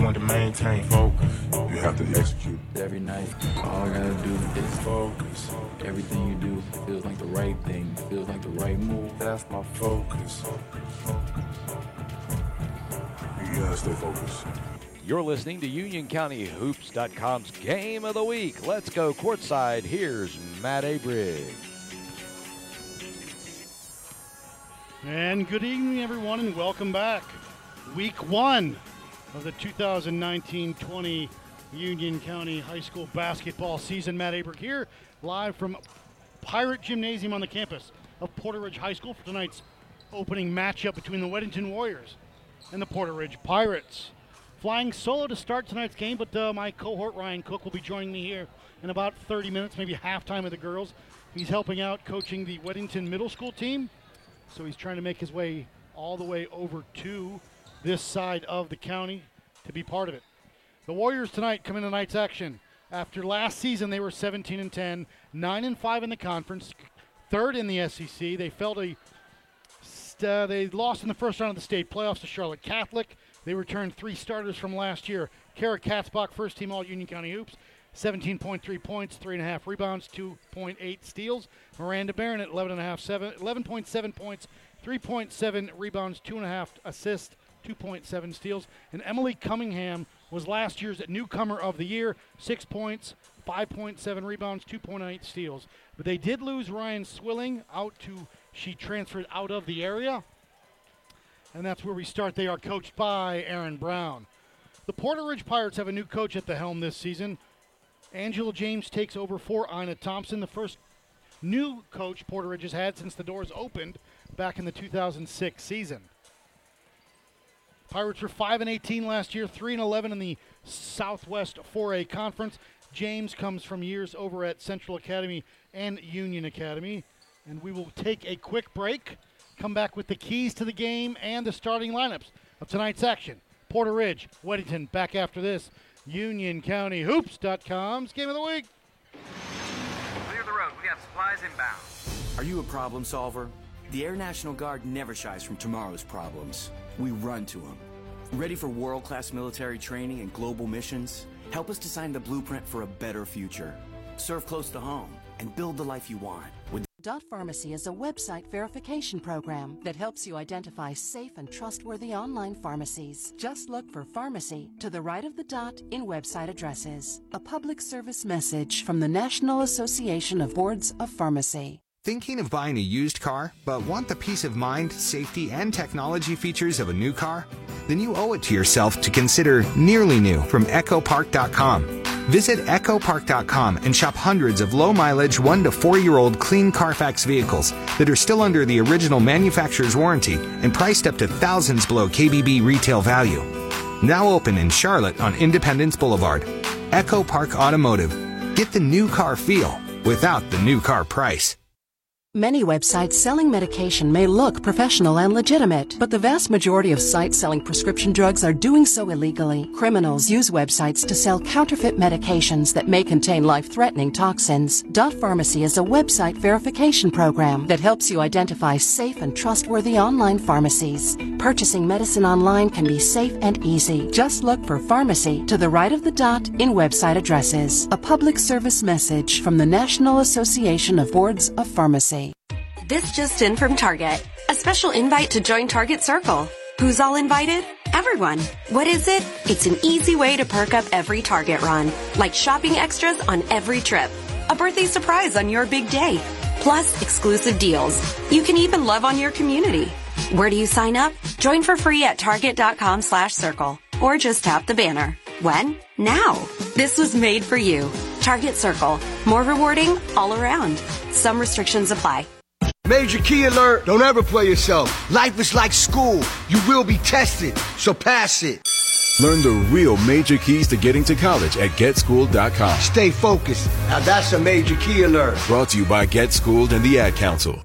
just want to maintain focus. You have to execute. Every night, all I gotta do is focus. Everything you do feels like the right thing, feels like the right move. That's my focus. You gotta stay focused. You're listening to UnionCountyHoops.com's Game of the Week. Let's go courtside. Here's Matt Aberg. And good evening, everyone, and welcome back. Week one of the 2019 20 Union County High School basketball season. Matt Aberg here, live from Pirate Gymnasium on the campus of Porter Ridge High School for tonight's opening matchup between the Weddington Warriors and the Porter Ridge Pirates. Flying solo to start tonight's game, but uh, my cohort Ryan Cook will be joining me here in about 30 minutes, maybe halftime of the girls. He's helping out coaching the Weddington Middle School team so he's trying to make his way all the way over to this side of the county to be part of it. The Warriors tonight come into tonight's action. After last season, they were 17 and 10, 9 and 5 in the conference, third in the SEC. They felt a uh, they lost in the first round of the state playoffs to Charlotte Catholic. They returned three starters from last year. Kara Katzbach, first team All Union County Hoops, 17.3 points, 3.5 rebounds, 2.8 steals. Miranda Barron at 11.5, 7, 11.7 points, 3.7 rebounds, 2.5 assists, 2.7 steals. And Emily Cunningham was last year's newcomer of the year, 6 points, 5.7 rebounds, 2.8 steals. But they did lose Ryan Swilling out to, she transferred out of the area. And that's where we start. They are coached by Aaron Brown. The Porter Ridge Pirates have a new coach at the helm this season. Angela James takes over for Ina Thompson, the first new coach Porter Ridge has had since the doors opened back in the 2006 season. Pirates were 5 and 18 last year, 3 and 11 in the Southwest 4A Conference. James comes from years over at Central Academy and Union Academy. And we will take a quick break, come back with the keys to the game and the starting lineups of tonight's action. Porter Ridge, Weddington, back after this. UnionCountyHoops.com's Game of the Week. Clear the road. We got supplies inbound. Are you a problem solver? The Air National Guard never shies from tomorrow's problems. We run to them. Ready for world class military training and global missions? Help us design the blueprint for a better future. Serve close to home and build the life you want. With Dot Pharmacy is a website verification program that helps you identify safe and trustworthy online pharmacies. Just look for pharmacy to the right of the dot in website addresses. A public service message from the National Association of Boards of Pharmacy. Thinking of buying a used car, but want the peace of mind, safety, and technology features of a new car? Then you owe it to yourself to consider nearly new from EchoPark.com. Visit EchoPark.com and shop hundreds of low mileage 1 to 4 year old clean Carfax vehicles that are still under the original manufacturer's warranty and priced up to thousands below KBB retail value. Now open in Charlotte on Independence Boulevard. Echo Park Automotive. Get the new car feel without the new car price. Many websites selling medication may look professional and legitimate, but the vast majority of sites selling prescription drugs are doing so illegally. Criminals use websites to sell counterfeit medications that may contain life-threatening toxins. Dot Pharmacy is a website verification program that helps you identify safe and trustworthy online pharmacies. Purchasing medicine online can be safe and easy. Just look for pharmacy to the right of the dot in website addresses. A public service message from the National Association of Boards of Pharmacy. This just in from Target. A special invite to join Target Circle. Who's all invited? Everyone. What is it? It's an easy way to perk up every Target run, like shopping extras on every trip, a birthday surprise on your big day, plus exclusive deals. You can even love on your community. Where do you sign up? Join for free at target.com slash circle or just tap the banner. When? Now. This was made for you. Target Circle. More rewarding all around. Some restrictions apply. Major key alert. Don't ever play yourself. Life is like school. You will be tested, so pass it. Learn the real major keys to getting to college at getschooled.com. Stay focused. Now that's a major key alert. Brought to you by Get Schooled and the Ad Council.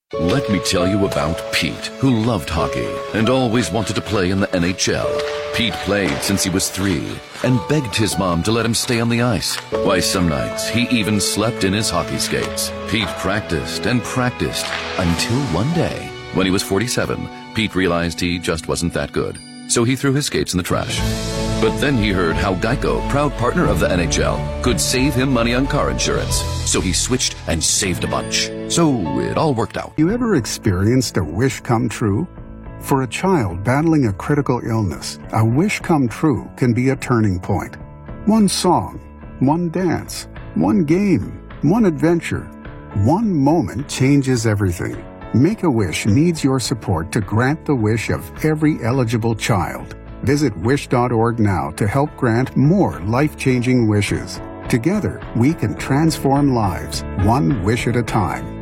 Let me tell you about Pete, who loved hockey and always wanted to play in the NHL. Pete played since he was three and begged his mom to let him stay on the ice. Why, some nights he even slept in his hockey skates. Pete practiced and practiced until one day, when he was 47, Pete realized he just wasn't that good. So he threw his skates in the trash. But then he heard how Geico, proud partner of the NHL, could save him money on car insurance. So he switched and saved a bunch. So it all worked out. You ever experienced a wish come true? For a child battling a critical illness, a wish come true can be a turning point. One song, one dance, one game, one adventure, one moment changes everything. Make a Wish needs your support to grant the wish of every eligible child. Visit wish.org now to help grant more life changing wishes. Together, we can transform lives, one wish at a time.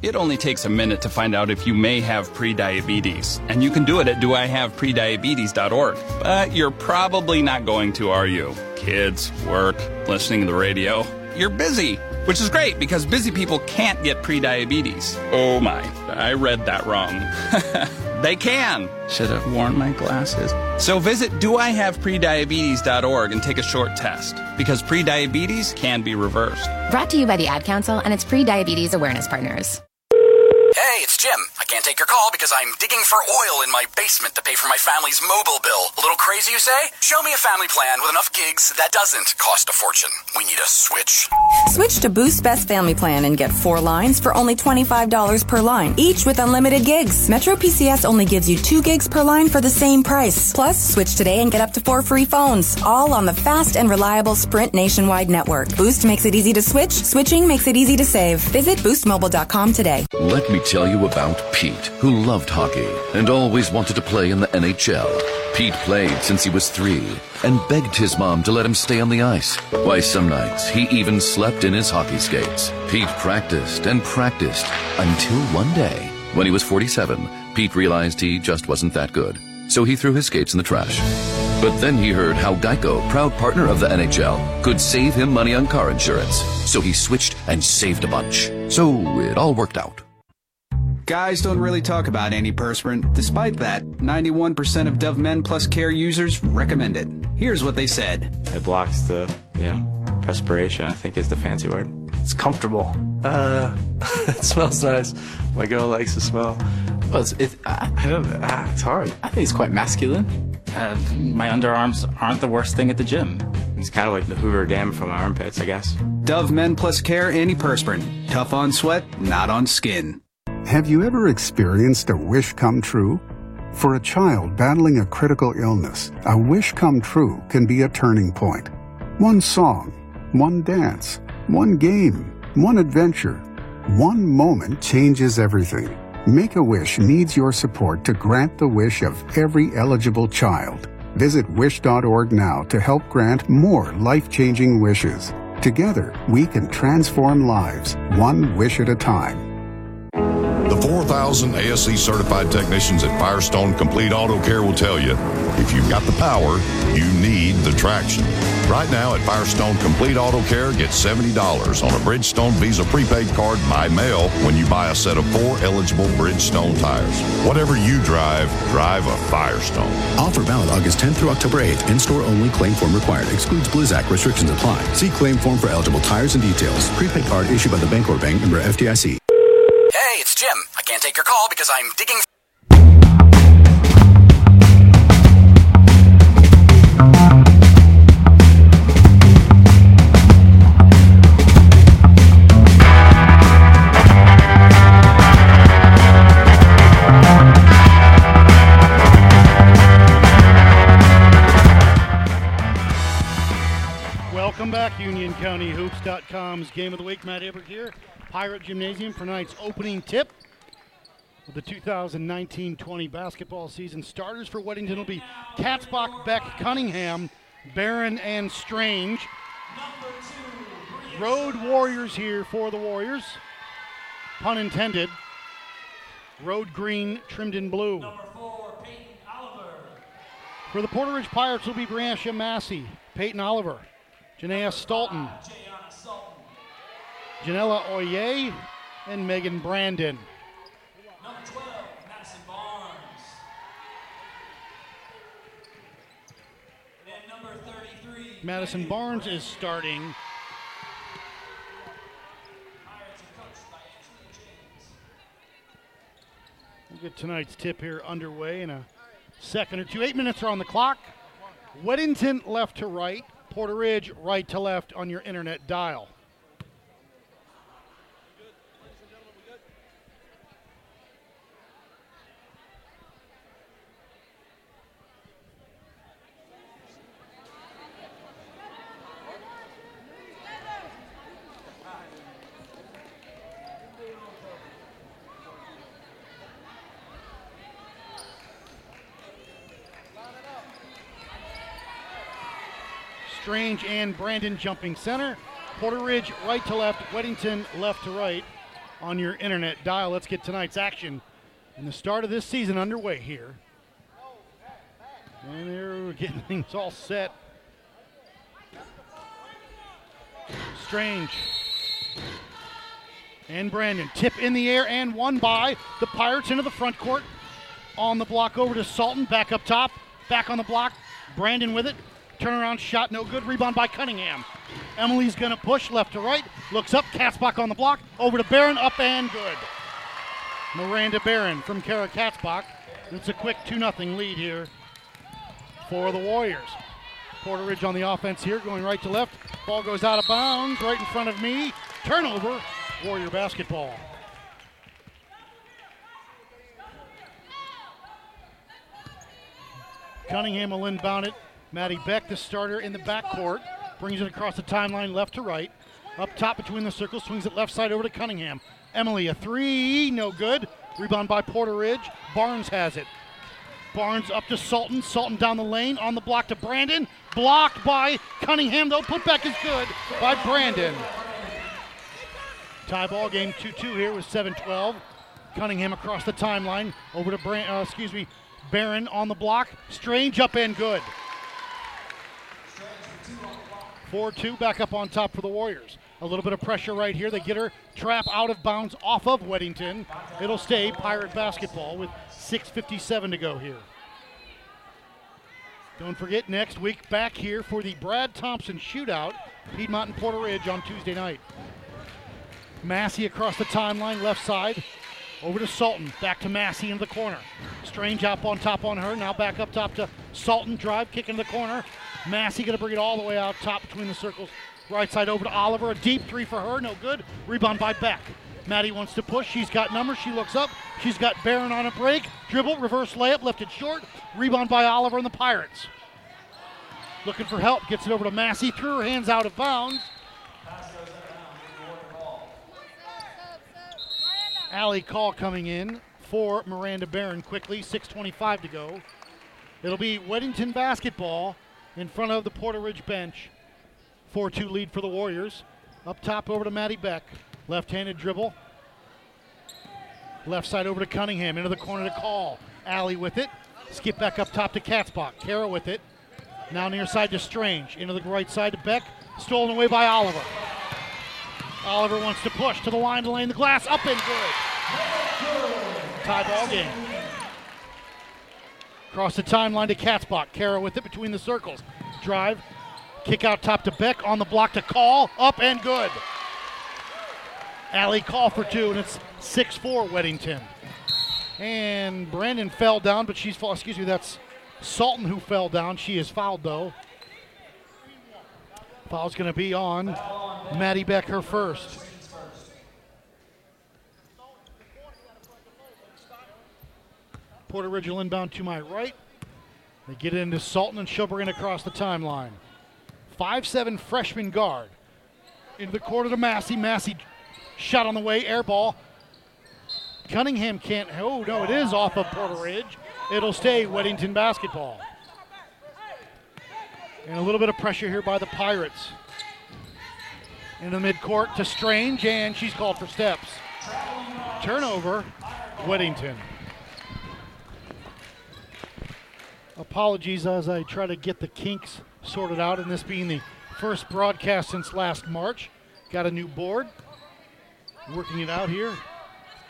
It only takes a minute to find out if you may have prediabetes, and you can do it at doihaveprediabetes.org. But you're probably not going to, are you? Kids, work, listening to the radio. You're busy, which is great because busy people can't get prediabetes. Oh my, I read that wrong. they can. Should have worn my glasses. So visit doihaveprediabetes.org and take a short test because prediabetes can be reversed. Brought to you by the Ad Council and its pre-diabetes awareness partners. Hey, it's Jim. I can't take your call because I'm digging for oil in my basement to pay for my family's mobile bill. A little crazy, you say? Show me a family plan with enough gigs that doesn't cost a fortune. We need a switch. Switch to Boost Best Family Plan and get four lines for only $25 per line, each with unlimited gigs. Metro PCS only gives you two gigs per line for the same price. Plus, switch today and get up to four free phones, all on the fast and reliable Sprint nationwide network. Boost makes it easy to switch, switching makes it easy to save. Visit boostmobile.com today. Let me tell you about Pete, who loved hockey and always wanted to play in the NHL. Pete played since he was three and begged his mom to let him stay on the ice. Why, some nights he even slept in his hockey skates. Pete practiced and practiced until one day, when he was 47, Pete realized he just wasn't that good. So he threw his skates in the trash. But then he heard how Geico, proud partner of the NHL, could save him money on car insurance. So he switched and saved a bunch. So it all worked out. Guys don't really talk about antiperspirant. Despite that, 91% of Dove Men Plus Care users recommend it. Here's what they said. It blocks the, yeah, perspiration, I think is the fancy word. It's comfortable. Uh, it smells nice. My girl likes the smell. Well, it's, it, I, I don't uh, it's hard. I think it's quite masculine. Uh, my underarms aren't the worst thing at the gym. It's kind of like the Hoover Dam from my armpits, I guess. Dove Men Plus Care antiperspirant. Tough on sweat, not on skin. Have you ever experienced a wish come true? For a child battling a critical illness, a wish come true can be a turning point. One song, one dance, one game, one adventure, one moment changes everything. Make a Wish needs your support to grant the wish of every eligible child. Visit wish.org now to help grant more life changing wishes. Together, we can transform lives, one wish at a time. The 4,000 ASE certified technicians at Firestone Complete Auto Care will tell you if you've got the power, you need the traction. Right now at Firestone Complete Auto Care, get $70 on a Bridgestone Visa prepaid card by mail when you buy a set of four eligible Bridgestone tires. Whatever you drive, drive a Firestone. Offer valid August 10th through October 8th. In-store only. Claim form required. Excludes Blizzak. Restrictions apply. See claim form for eligible tires and details. Prepaid card issued by the Bancorp Bank member FDIC. Hey, it's Jim. I can't take your call because I'm digging. Welcome back, UnionCountyHoops.com's Game of the Week. Matt Aberg here, Pirate Gymnasium for tonight's opening tip of the 2019-20 basketball season. Starters for Weddington will be Katzbach, Beck, Cunningham, Barron, and Strange. Road Warriors here for the Warriors. Pun intended. Road green trimmed in blue. For the Porter Ridge Pirates will be Brianna Massey, Peyton Oliver, Janaea Salton, Janella Oye, and Megan Brandon. Number 12, Madison Barnes. And number 33, Madison Barnes is starting. We'll get tonight's tip here underway in a second or two. Eight minutes are on the clock. Weddington left to right, Porter Ridge right to left on your internet dial. And Brandon jumping center. Porter Ridge right to left, Weddington left to right on your internet dial. Let's get tonight's action and the start of this season underway here. And they're getting things all set. Strange. And Brandon. Tip in the air and one by the Pirates into the front court. On the block over to Salton. Back up top. Back on the block. Brandon with it. Turnaround shot, no good. Rebound by Cunningham. Emily's going to push left to right. Looks up. Katzbach on the block. Over to Barron. Up and good. Miranda Barron from Kara Katzbach. It's a quick 2 0 lead here for the Warriors. Porter Ridge on the offense here, going right to left. Ball goes out of bounds right in front of me. Turnover. Warrior basketball. Cunningham will inbound it. Maddie Beck, the starter in the backcourt, brings it across the timeline left to right. Up top between the circles, swings it left side over to Cunningham. Emily, a three, no good. Rebound by Porter Ridge. Barnes has it. Barnes up to Salton. Salton down the lane on the block to Brandon. Blocked by Cunningham, though. Putback is good by Brandon. Tie ball game 2 2 here with 7 12. Cunningham across the timeline over to Brand, uh, excuse me, Barron on the block. Strange up and good. 4 2 back up on top for the Warriors. A little bit of pressure right here. They get her trap out of bounds off of Weddington. It'll stay Pirate basketball with 6.57 to go here. Don't forget next week back here for the Brad Thompson shootout, Piedmont and Porter Ridge on Tuesday night. Massey across the timeline, left side. Over to Salton. Back to Massey in the corner. Strange up on top on her. Now back up top to Salton. Drive, kick into the corner. Massey going to bring it all the way out top between the circles. Right side over to Oliver. A deep three for her. No good. Rebound by Beck. Maddie wants to push. She's got numbers. She looks up. She's got Barron on a break. Dribble, reverse layup, lifted short. Rebound by Oliver and the Pirates. Looking for help. Gets it over to Massey. Threw her hands out of bounds. Alley call coming in for Miranda Barron quickly. 6.25 to go. It'll be Weddington basketball in front of the Porter Ridge bench. 4 2 lead for the Warriors. Up top over to Maddie Beck. Left handed dribble. Left side over to Cunningham. Into the corner to call. Alley with it. Skip back up top to Katzbach. Kara with it. Now near side to Strange. Into the right side to Beck. Stolen away by Oliver. Oliver wants to push to the line to lane the glass. Up and good. Tie ball game. Across the timeline to Katzbach. Kara with it between the circles. Drive. Kick out top to Beck. On the block to Call. Up and good. Alley call for two, and it's 6 4 Weddington. And Brandon fell down, but she's fall. Excuse me, that's Salton who fell down. She is fouled though. Foul's going to be on Maddie Beck, her first. Porter Ridge inbound to my right. They get it into Salton and it across the timeline. 5'7 freshman guard. Into the corner to Massey. Massey shot on the way, air ball. Cunningham can't. Oh, no, it is off of Porter Ridge. It'll stay Weddington basketball. And a little bit of pressure here by the Pirates. In the midcourt to Strange, and she's called for steps. Turnover, Weddington. Apologies as I try to get the kinks sorted out, and this being the first broadcast since last March. Got a new board. Working it out here.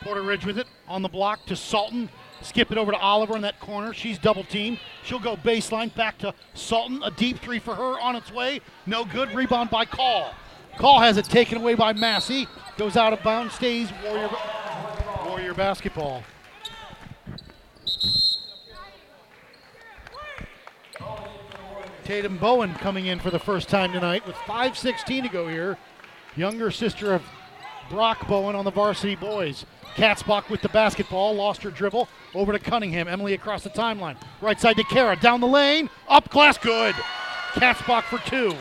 Porter Ridge with it on the block to Salton. Skip it over to Oliver in that corner. She's double teamed. She'll go baseline back to Salton. A deep three for her on its way. No good. Rebound by Call. Call has it taken away by Massey. Goes out of bounds. Stays Warrior, Warrior basketball. Tatum Bowen coming in for the first time tonight with 5.16 to go here. Younger sister of Brock Bowen on the varsity boys. Katzbach with the basketball, lost her dribble. Over to Cunningham. Emily across the timeline. Right side to Kara. Down the lane. Up class. Good. Katzbach for two.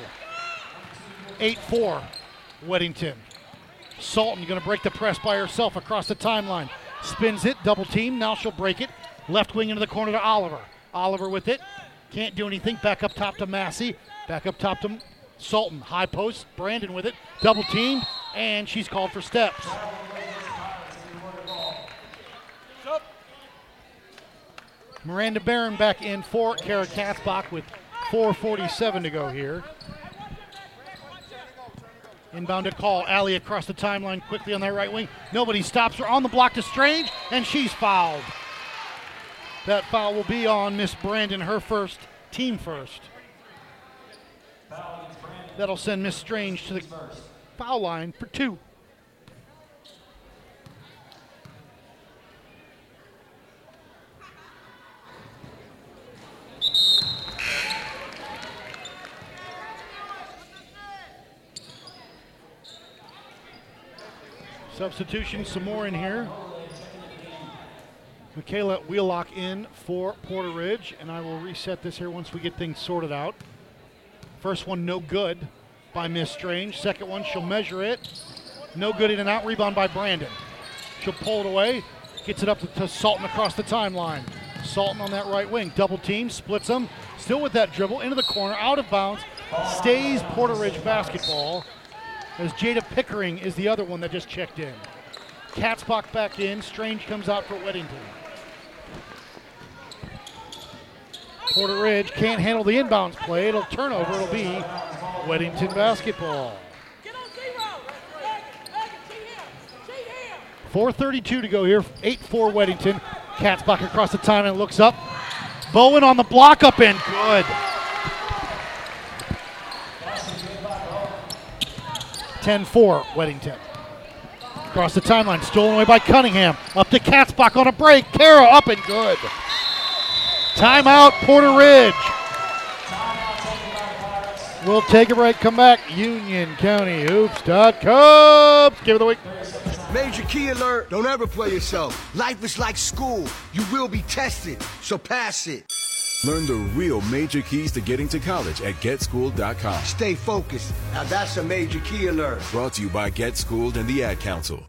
8 4. Weddington. Salton going to break the press by herself across the timeline. Spins it. Double team. Now she'll break it. Left wing into the corner to Oliver. Oliver with it. Can't do anything. Back up top to Massey. Back up top to Salton. High post. Brandon with it. Double team. And she's called for steps. Miranda Barron back in for Kara Katzbach with 4.47 to go here. Inbound to call. Alley across the timeline quickly on that right wing. Nobody stops her on the block to Strange, and she's fouled. That foul will be on Miss Brandon, her first, team first. That'll send Miss Strange to the foul line for two. Substitution, some more in here. Michaela Wheelock in for Porter Ridge, and I will reset this here once we get things sorted out. First one, no good by Miss Strange. Second one, she'll measure it. No good in and out. Rebound by Brandon. She'll pull it away. Gets it up to, to Salton across the timeline. Salton on that right wing. Double team, splits them. Still with that dribble into the corner, out of bounds. Stays Porter Ridge basketball as Jada Pickering is the other one that just checked in. Katzbach back in. Strange comes out for Weddington. Porter Ridge can't handle the inbounds play. It'll turn over. It'll be Weddington basketball. 4.32 to go here. 8 4 Weddington. Katzbach across the time and looks up. Bowen on the block up and good. 10 4 Weddington. Across the timeline, stolen away by Cunningham. Up to Katzbach on a break. Kara up and good. Timeout, Porter Ridge. We'll take a break, come back. UnionCountyHoops.com. Give it the week. Major key alert. Don't ever play yourself. Life is like school. You will be tested, so pass it. Learn the real major keys to getting to college at getschooled.com. Stay focused. Now that's a major key alert. Brought to you by Get Schooled and the Ad Council.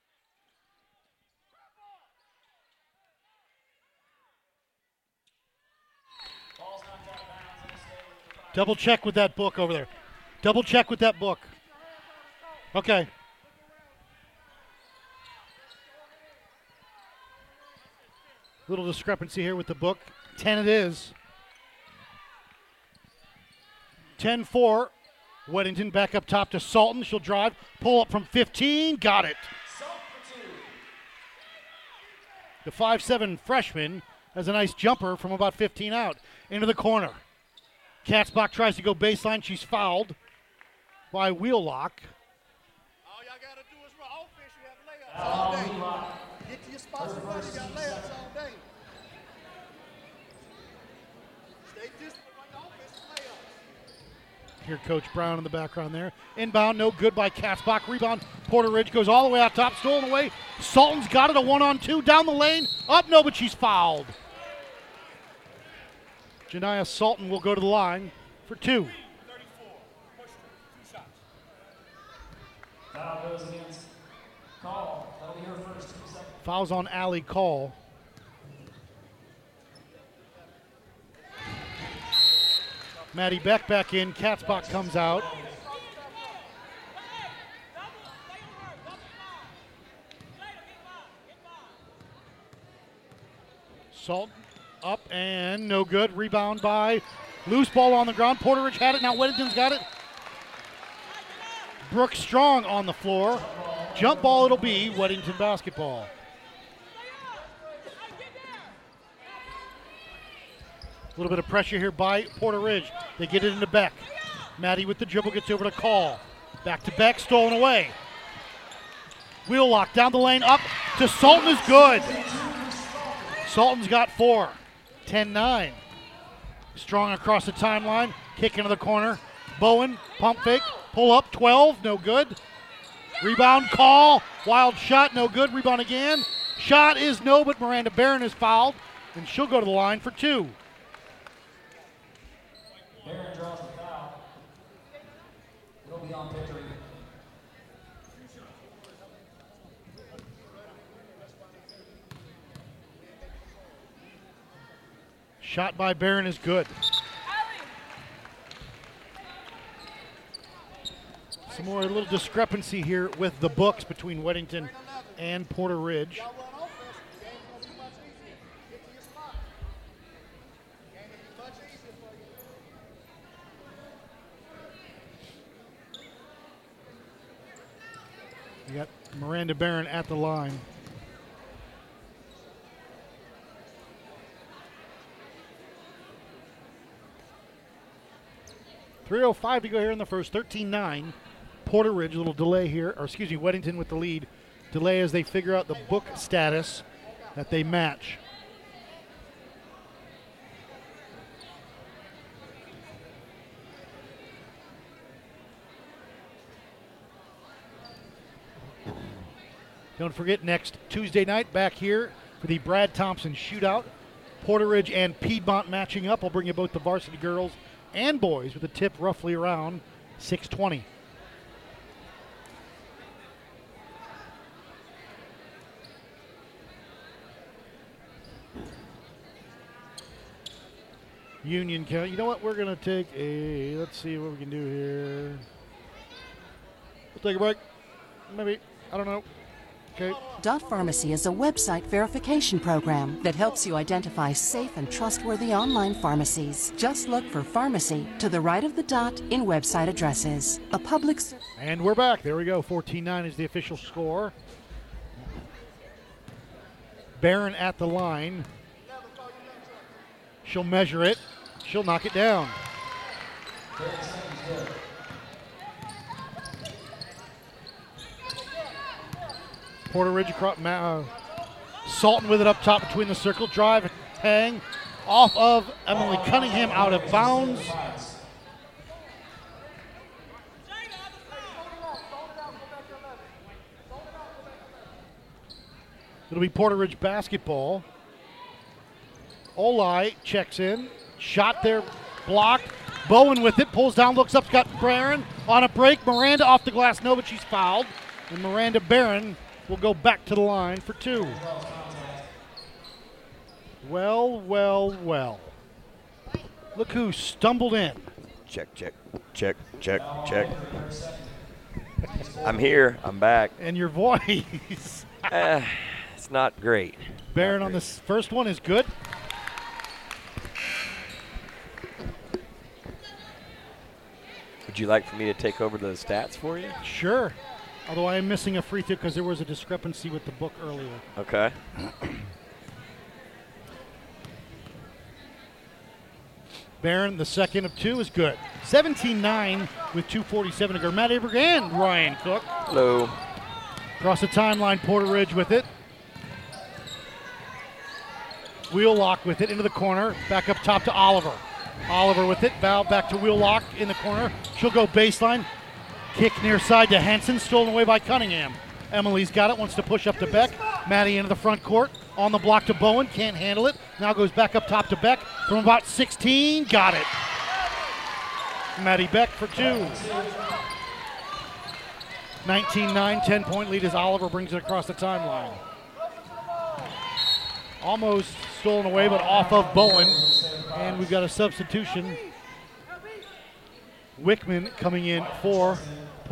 Double check with that book over there. Double check with that book. Okay. Little discrepancy here with the book. 10 it is. 10 4. Weddington back up top to Salton. She'll drive. Pull up from 15. Got it. The 5 7 freshman has a nice jumper from about 15 out. Into the corner. Katzbach tries to go baseline. She's fouled by Wheelock. all day. Get to your spots and run. You got layups all day. Stay disciplined on your offensive layups. Hear Coach Brown in the background there. Inbound, no good by Katzbach. Rebound, Porter Ridge goes all the way out top, stolen away. Salton's got it, a one on two, down the lane. Up, no, but she's fouled. Janiyah Salton will go to the line for two. Fouls on Alley Call. Maddie Beck back in. Katzbach comes out. Salt up and no good. Rebound by loose ball on the ground. Porter Ridge had it. Now Weddington's got it. Brooke Strong on the floor. Jump ball it'll be. Weddington basketball. A little bit of pressure here by Porter Ridge. They get it into Beck. Maddie with the dribble gets over to Call. Back to Beck, stolen away. Wheelock down the lane, up to Salton is good. Salton's got four. 10 9. Strong across the timeline. Kick into the corner. Bowen, pump fake, pull up, 12, no good. Rebound call. Wild shot, no good. Rebound again. Shot is no, but Miranda Barron is fouled, and she'll go to the line for two. Barron draws the foul. It'll be on Victory. Shot by Barron is good. Some more a little discrepancy here with the books between Weddington and Porter Ridge. You got Miranda Barron at the line. Three oh five to go here in the first. 13-9. Porter Ridge, a little delay here, or excuse me, Weddington with the lead. Delay as they figure out the book status that they match. Don't forget next Tuesday night back here for the Brad Thompson shootout. Porter Ridge and Piedmont matching up. I'll bring you both the varsity girls and boys with a tip roughly around 620. Union County. You know what? We're going to take a. Let's see what we can do here. We'll take a break. Maybe. I don't know. Okay. Dot Pharmacy is a website verification program that helps you identify safe and trustworthy online pharmacies. Just look for pharmacy to the right of the dot in website addresses. A public. s- And we're back. There we go. 14 9 is the official score. Barron at the line. She'll measure it. She'll knock it down. Porter Ridge across. Uh, Salton with it up top between the circle. Drive, hang off of Emily Cunningham out of bounds. It'll be Porter Ridge basketball. Olai checks in. Shot there, blocked. Bowen with it, pulls down, looks up, got Barron on a break. Miranda off the glass, no, but she's fouled. And Miranda Barron will go back to the line for two. Well, well, well. Look who stumbled in. Check, check, check, check, check. I'm here. I'm back. And your voice. Eh, it's not great. Barron on this first one is good. Would you like for me to take over the stats for you? Sure. Although I am missing a free throw because there was a discrepancy with the book earlier. Okay. Barron, the second of two, is good. 17 9 with 2.47 to go. Matt Aberg and Ryan Cook. Hello. Across the timeline, Porter Ridge with it. Wheelock with it into the corner. Back up top to Oliver. Oliver with it. Val back to Wheelock in the corner. She'll go baseline. Kick near side to Henson. Stolen away by Cunningham. Emily's got it. Wants to push up to Beck. Maddie into the front court. On the block to Bowen. Can't handle it. Now goes back up top to Beck. From about 16. Got it. Maddie Beck for two. 19-9, 10 point lead as Oliver brings it across the timeline. Almost stolen away, but off of Bowen. And we've got a substitution. Wickman coming in for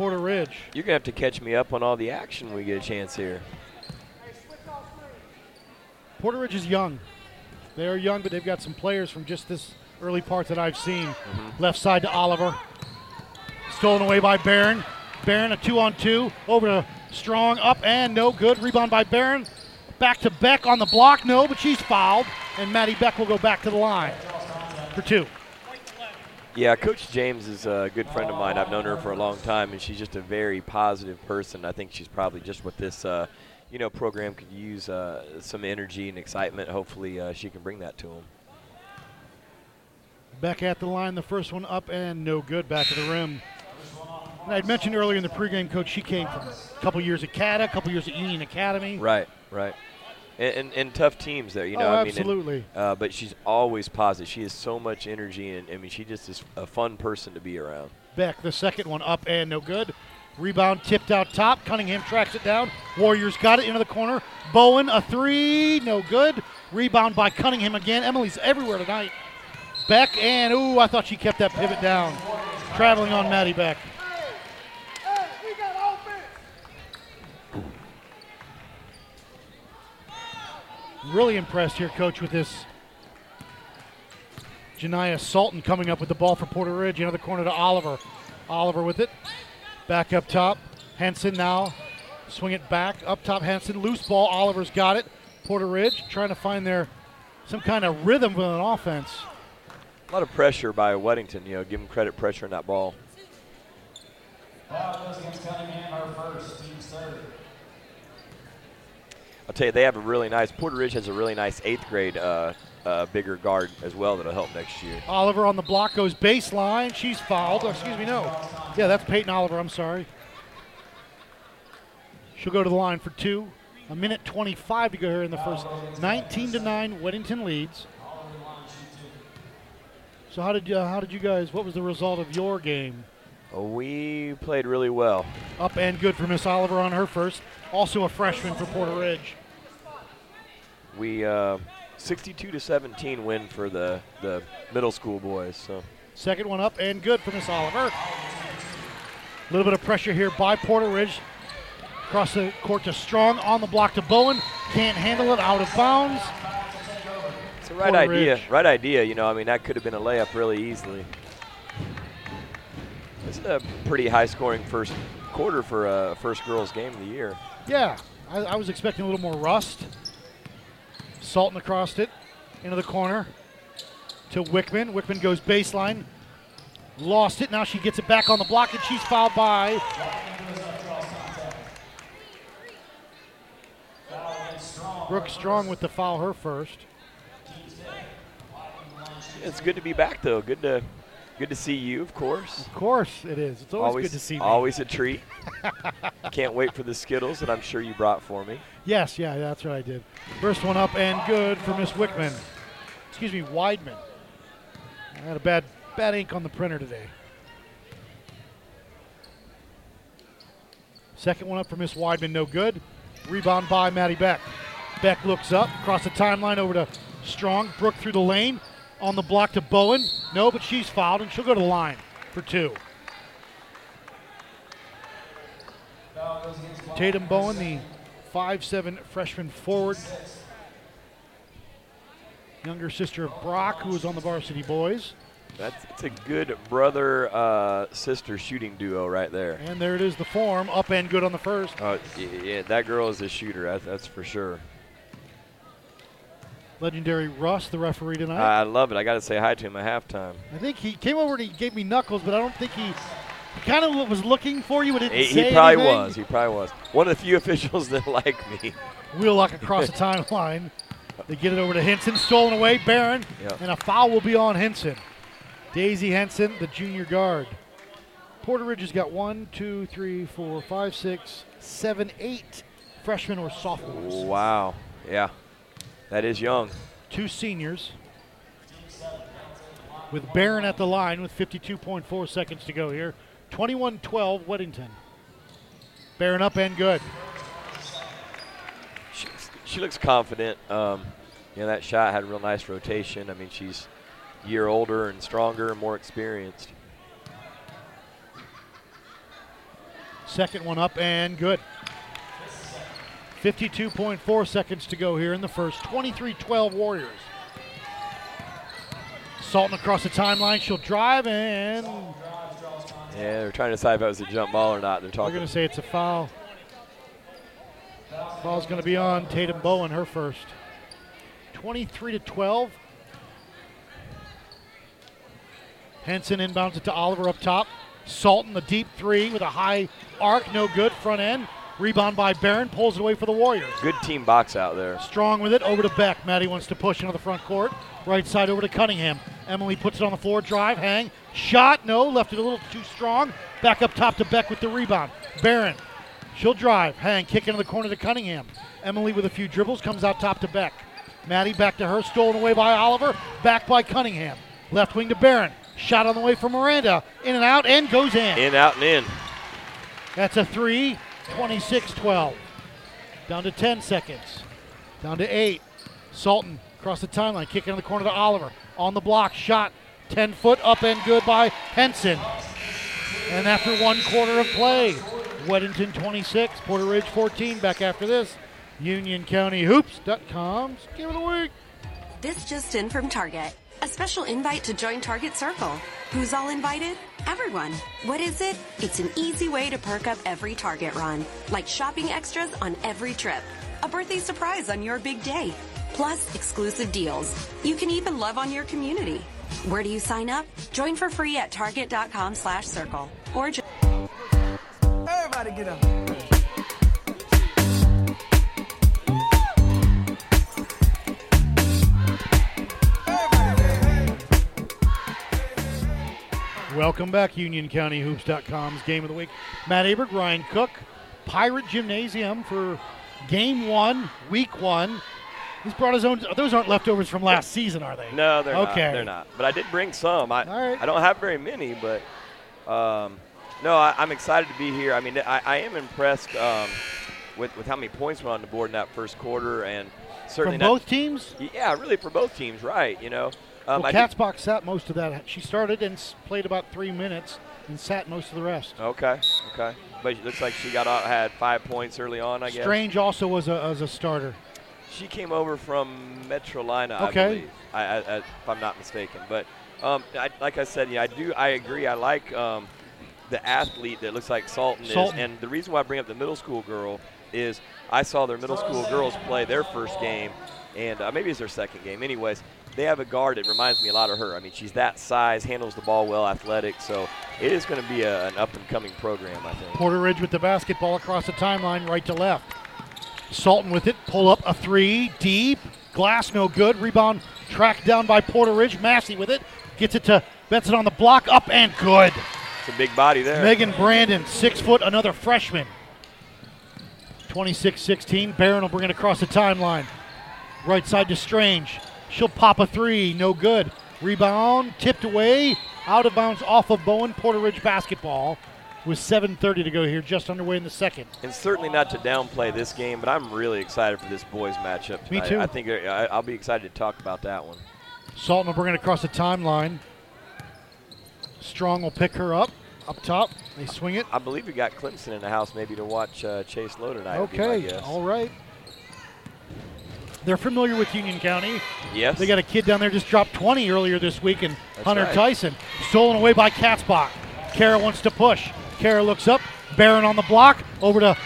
Porter Ridge. You're gonna have to catch me up on all the action when we get a chance here. Porter Ridge is young. They are young, but they've got some players from just this early part that I've seen. Mm-hmm. Left side to Oliver. Stolen away by Barron. Barron a two on two. Over to Strong. Up and no good. Rebound by Barron. Back to Beck on the block. No, but she's fouled. And Maddie Beck will go back to the line for two. Yeah, Coach James is a good friend of mine. I've known her for a long time, and she's just a very positive person. I think she's probably just what this, uh, you know, program could use uh, some energy and excitement. Hopefully, uh, she can bring that to them. Back at the line. The first one up and no good. Back to the rim. And I'd mentioned earlier in the pregame, coach, she came from a couple years at CATA, a couple years at Union Academy. Right, right. And, and, and tough teams there, you know. Oh, I mean, and, absolutely. uh, but she's always positive. She has so much energy, and I mean, she just is a fun person to be around. Beck, the second one up and no good. Rebound tipped out top. Cunningham tracks it down. Warriors got it into the corner. Bowen, a three, no good. Rebound by Cunningham again. Emily's everywhere tonight. Beck and, ooh, I thought she kept that pivot down. Traveling on Maddie Beck. Really impressed here, coach, with this. Janiyah Salton coming up with the ball for Porter Ridge. Into the corner to Oliver. Oliver with it. Back up top. Hanson now. Swing it back. Up top, Hanson. Loose ball. Oliver's got it. Porter Ridge trying to find their some kind of rhythm with an offense. A lot of pressure by Weddington. You know, give him credit pressure on that ball. Foul goes against Cunningham, her first, team's third. I'll tell you, they have a really nice. Porter Ridge has a really nice eighth grade uh, uh, bigger guard as well that'll help next year. Oliver on the block goes baseline. She's fouled. Oh, excuse me, no. Yeah, that's Peyton Oliver. I'm sorry. She'll go to the line for two. A minute 25 to go here in the first. 19 to nine. Weddington leads. So how did you, how did you guys? What was the result of your game? Oh, we played really well. Up and good for Miss Oliver on her first. Also a freshman for Porter Ridge. We uh, 62 to 17 win for the the middle school boys. So Second one up and good for Miss Oliver. A little bit of pressure here by Porter Ridge. Across the court to Strong on the block to Bowen. Can't handle it out of bounds. it's a right Porter idea. Ridge. Right idea. You know, I mean, that could have been a layup really easily. It's a pretty high scoring first quarter for a first girls game of the year. Yeah, I, I was expecting a little more rust. Salton across it into the corner to Wickman. Wickman goes baseline. Lost it. Now she gets it back on the block, and she's fouled by Brooke Strong with the foul, her first. It's good to be back though. Good to good to see you, of course. Of course it is. It's always, good to see me. Always a treat. Can't wait for the Skittles that I'm sure you brought for me. Yes, yeah, that's what I did. First one up and good for Miss Wickman. Excuse me, Weidman. I had a bad bad ink on the printer today. Second one up for Miss Weidman, no good. Rebound by Maddie Beck. Beck looks up, across the timeline over to Strong. Brooke through the lane. On the block to Bowen. No, but she's fouled, and she'll go to the line for two. Foul goes against Clark. Tatum Bowen, the 5'7 freshman forward. Younger sister of Brock, who was on the varsity boys. That's it's a good brother uh, sister shooting duo right there. And there it is, the form. Up and good on the first. Uh, yeah, that girl is a shooter. That's, that's for sure. Legendary Russ, the referee tonight. I love it. I got to say hi to him at halftime. I think he came over and he gave me knuckles, but I don't think he, he kind of was looking for you, but didn't He, say he probably anything. was. He probably was. One of the few officials that like me. Wheelock across the timeline. They get it over to Henson, stolen away. Barron, Yeah. and a foul will be on Henson. Daisy Henson, the junior guard. Porter Ridge has got one, two, three, four, five, six, seven, eight freshmen or sophomores. Wow. Yeah. That is young. Two seniors. With Barron at the line with 52.4 seconds to go here. 21 12, Weddington. Barron up and good. She, she looks confident. Um, you know, that shot had a real nice rotation. I mean, she's a year older and stronger and more experienced. Second one up and good. 52.4 seconds to go here in the first. 23 12 Warriors. Salton across the timeline. She'll drive and. Yeah, they're trying to decide if it was a jump ball or not. They're talking. going to say it's a foul. Ball's going to be on Tatum Bowen, her first. 23 to 12. Henson inbounds it to Oliver up top. Salton, the deep three with a high arc, no good. Front end. Rebound by Barron, pulls it away for the Warriors. Good team box out there. Strong with it, over to Beck. Maddie wants to push into the front court. Right side over to Cunningham. Emily puts it on the floor, drive, hang. Shot, no, left it a little too strong. Back up top to Beck with the rebound. Barron, she'll drive, hang, kick into the corner to Cunningham. Emily with a few dribbles comes out top to Beck. Maddie back to her, stolen away by Oliver, back by Cunningham. Left wing to Barron. Shot on the way from Miranda. In and out, and goes in. In, out, and in. That's a three, 26 12. Down to 10 seconds. Down to eight. Salton across the timeline, kicking in the corner to Oliver. On the block, shot 10 foot up and good by Henson. And after one quarter of play, Weddington 26, Porter Ridge 14. Back after this, UnionCountyHoops.com's Game of the Week. This just in from Target. A special invite to join Target Circle. Who's all invited? Everyone. What is it? It's an easy way to perk up every Target run, like shopping extras on every trip, a birthday surprise on your big day, plus exclusive deals. You can even love on your community. Where do you sign up? Join for free at target.com slash circle or Everybody get up. Welcome back, UnionCountyHoops.com's Game of the Week. Matt Aberg, Ryan Cook, Pirate Gymnasium for Game One, Week One. He's brought his own. Those aren't leftovers from last season, are they? No, they're not. okay. They're not. But I did bring some. I, right. I don't have very many, but um, no, I, I'm excited to be here. I mean, I, I am impressed um, with, with how many points were on the board in that first quarter, and certainly From not- both teams? Yeah, really for both teams, right? You know, um, well, Katzbach sat most of that. She started and played about three minutes and sat most of the rest. Okay, okay. But it looks like she got out, had five points early on. I guess. Strange also was a, as a starter. She came over from Metrolina, Okay. I believe, I, I, I, if I'm not mistaken. But um, I, like I said, yeah, I do. I agree. I like um, the athlete that looks like Salton, Salton. is, and the reason why I bring up the middle school girl is I saw their middle school girls play their first game, and uh, maybe it's their second game. Anyways, they have a guard that reminds me a lot of her. I mean, she's that size, handles the ball well, athletic. So it is going to be a, an up and coming program, I think. Porter Ridge with the basketball across the timeline, right to left. Salton with it, pull up a three, deep, glass no good. Rebound tracked down by Porter Ridge. Massey with it, gets it to Benson on the block, up and good. It's a big body there. Megan Brandon, six foot, another freshman. 26 16. Barron will bring it across the timeline. Right side to Strange. She'll pop a three, no good. Rebound, tipped away, out of bounds off of Bowen. Porter Ridge basketball with 7.30 to go here, just underway in the second. And certainly not to downplay this game, but I'm really excited for this boys matchup. Me too. I think I, I'll be excited to talk about that one. Salton will bring it across the timeline. Strong will pick her up, up top. They swing it. I believe we got Clemson in the house maybe to watch uh, Chase Lowe tonight. would be my Okay, all right. They're familiar with Union County. Yes. They got a kid down there just dropped 20 earlier this week, and That's Hunter right. Tyson stolen away by Katzbach. Kara wants to push. Kara looks up. Barron on the block. Over to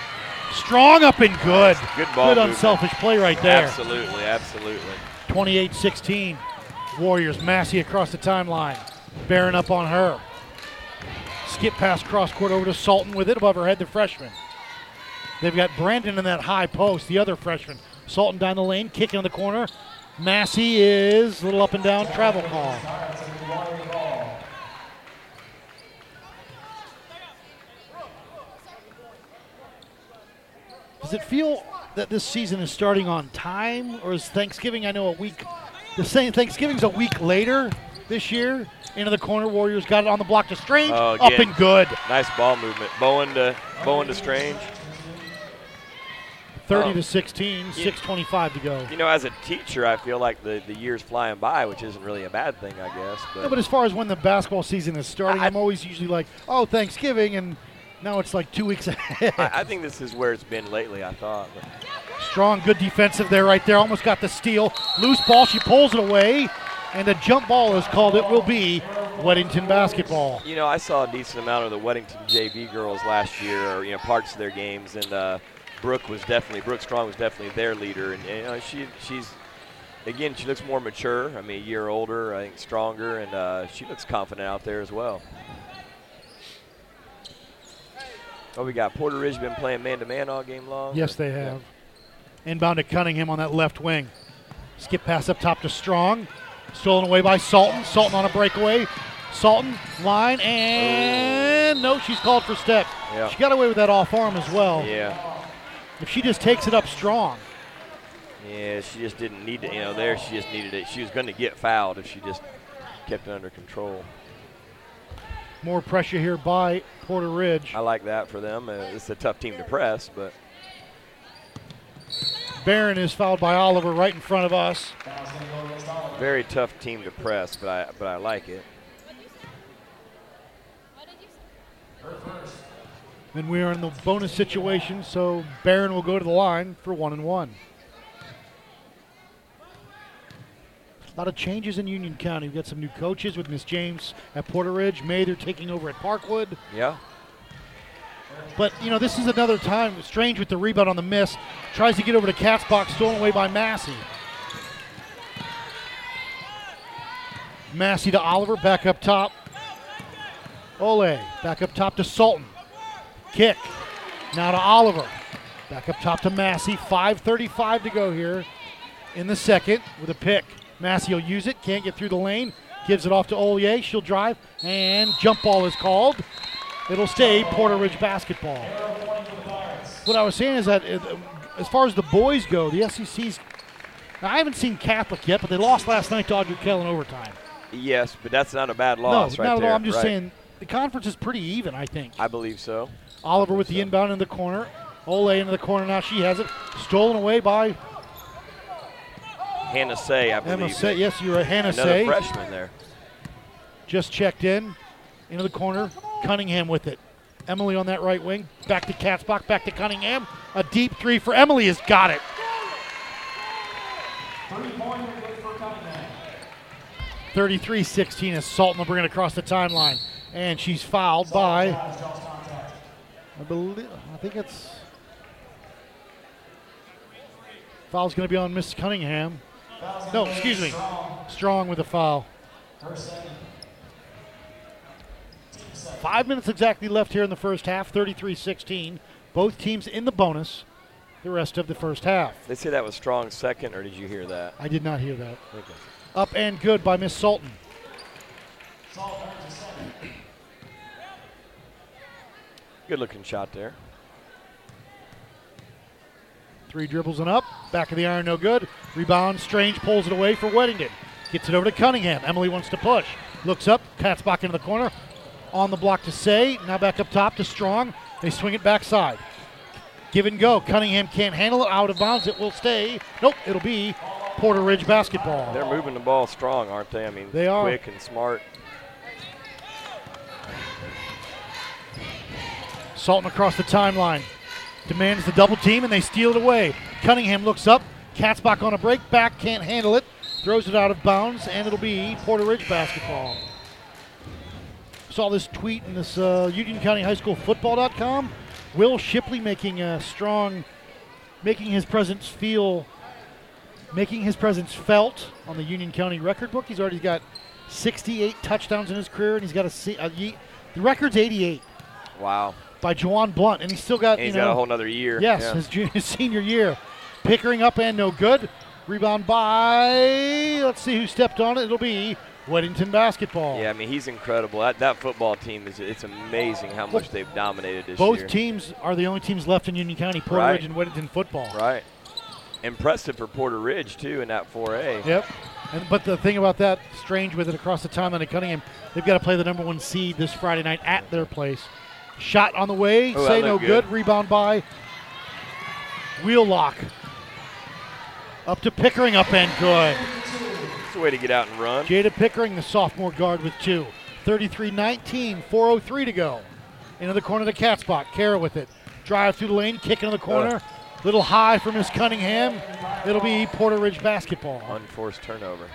Strong up and good. Good ball Good movement. unselfish play right there. Absolutely, absolutely. 28 16. Warriors, Massey across the timeline. Barron up on her. Skip pass cross court over to Salton with it above her head, the freshman. They've got Brandon in that high post, the other freshman. Salton down the lane, kicking the corner. Massey is a little up and down, travel call. Does it feel that this season is starting on time, or is Thanksgiving? I know a week. The same Thanksgiving's a week later this year. Into the corner, Warriors got it on the block to Strange, oh, up and good. Nice ball movement, Bowen to Bowen to Strange. 30 Oh. to 16, You- 6:25 to go. You know, as a teacher, I feel like the, the year's flying by, which isn't really a bad thing, I guess. But, No, but as far as when the basketball season is starting, I, am always usually like, oh, Thanksgiving, and now it's like two weeks ahead. I, I think this is where it's been lately. I thought. But Strong, good defensive there, right there. Almost got the steal. Loose ball, she pulls it away, and the jump ball is called. It will be Weddington basketball. You know, I saw a decent amount of the Weddington JV girls last year, or you know, parts of their games, and uh, Brooke was definitely Brooke Strong was definitely their leader, and, and, you know, she she's again she looks more mature. I mean, a year older, I think stronger, and uh, she looks confident out there as well. Oh, we got Porter Ridge been playing man-to-man all game long. Yes, they have. Inbound to Cunningham on that left wing. Skip pass up top to Strong. Stolen away by Salton. Salton on a breakaway. Salton line and no, she's called for step. Yeah. She got away with that off arm as well. Yeah. If she just takes it up strong, Yeah, she just didn't need to. You know, there she just needed it. She was going to get fouled if she just kept it under control. more pressure here by Porter Ridge. I like that for them. Uh, it's a tough team to press, but Barron is fouled by Oliver right in front of us. very tough team to press. But I but I like it. And we are in the bonus situation, so Barron will go to the line for one and one. A lot of changes in Union County. We've got some new coaches with Miss James at Porter Ridge. May they're taking over at Parkwood. Yeah. But, you know, this is another time. Strange with the rebound on the miss. Tries to get over to Katzbach, stolen away by Massey. Massey to Oliver, back up top. Ole, back up top to Salton. Kick. Now to Oliver. Back up top to Massey. 5.35 to go here in the second with a pick. Massey will use it. Can't get through the lane. Gives it off to Olier. She'll drive. And jump ball is called. It'll stay Porter Ridge basketball. What I was saying is that uh, as far as the boys go, the SEC's. I haven't seen Catholic yet, but they lost last night to Ardrey Kell in overtime. Yes, but that's not a bad no, loss right not at there. all. I'm just right. saying the conference is pretty even, I think. I believe so. Oliver with the inbound in the corner. Ole into the corner now. She has it. Stolen away by Hannah Say, I believe. Emma Say. Yes, you're a Hannah Another Say. freshman there. Just checked in. Into the corner. Cunningham with it. Emily on that right wing. Back to Katzbach. Back to Cunningham. A deep three for Emily has got it. Three-pointer good for Cunningham. 33 16 as Salton will bring it across the timeline. And she's fouled by, I believe, I think it's. Foul's going to be on Miss Cunningham. No, excuse me. Strong with a foul. Five minutes exactly left here in the first half, 33 16. Both teams in the bonus the rest of the first half. They say that was strong second, or did you hear that? I did not hear that. Okay. Up and good by Miss Salton. Good looking shot there. Three dribbles and up. Back of the iron, no good. Rebound. Strange pulls it away for Weddington. Gets it over to Cunningham. Emily wants to push. Looks up. Katzbach into the corner. On the block to Say. Now back up top to Strong. They swing it backside. Give and go. Cunningham can't handle it. Out of bounds. It will stay. Nope. It'll be Porter Ridge basketball. They're moving the ball strong, aren't they? I mean, They are. quick and smart. Salton across the timeline. Demands the double team and they steal it away. Cunningham looks up. Katzbach on a break. Back can't handle it. Throws it out of bounds and it'll be Porter Ridge basketball. Saw this tweet in this uh, Union County High School Football.com. Will Shipley making a strong, making his presence feel, making his presence felt on the Union County record book. He's already got 68 touchdowns in his career and he's got a, a the record's 88 Wow. By Jawan Blunt, and he's still got And you know got a whole nother year. Yes, Yeah. his, junior, his senior year. Pickering up and no good. Rebound by let's see who stepped on it. It'll be Weddington basketball. Yeah, I mean he's incredible. That, that football team is it's amazing how much they've dominated this Both year. Both teams are the only teams left in Union County, Porter Right. Ridge and Weddington football. Right. Impressive for Porter Ridge too in that 4A. Yep. And but the thing about that, strange with it across the timeline at Cunningham, they've got to play the number one seed this Friday night at their place. Shot on the way, Oh, say no good. good. Rebound by Wheelock. Up to Pickering, up and good. It's a way to get out and run. Jada Pickering, the sophomore guard, with two. 33 19, 4.03 to go. Into the corner the Katzbach. Kara with it. Drive through the lane, kick into the corner. Little high for Miss Cunningham. It'll be Porter Ridge basketball. Unforced turnover.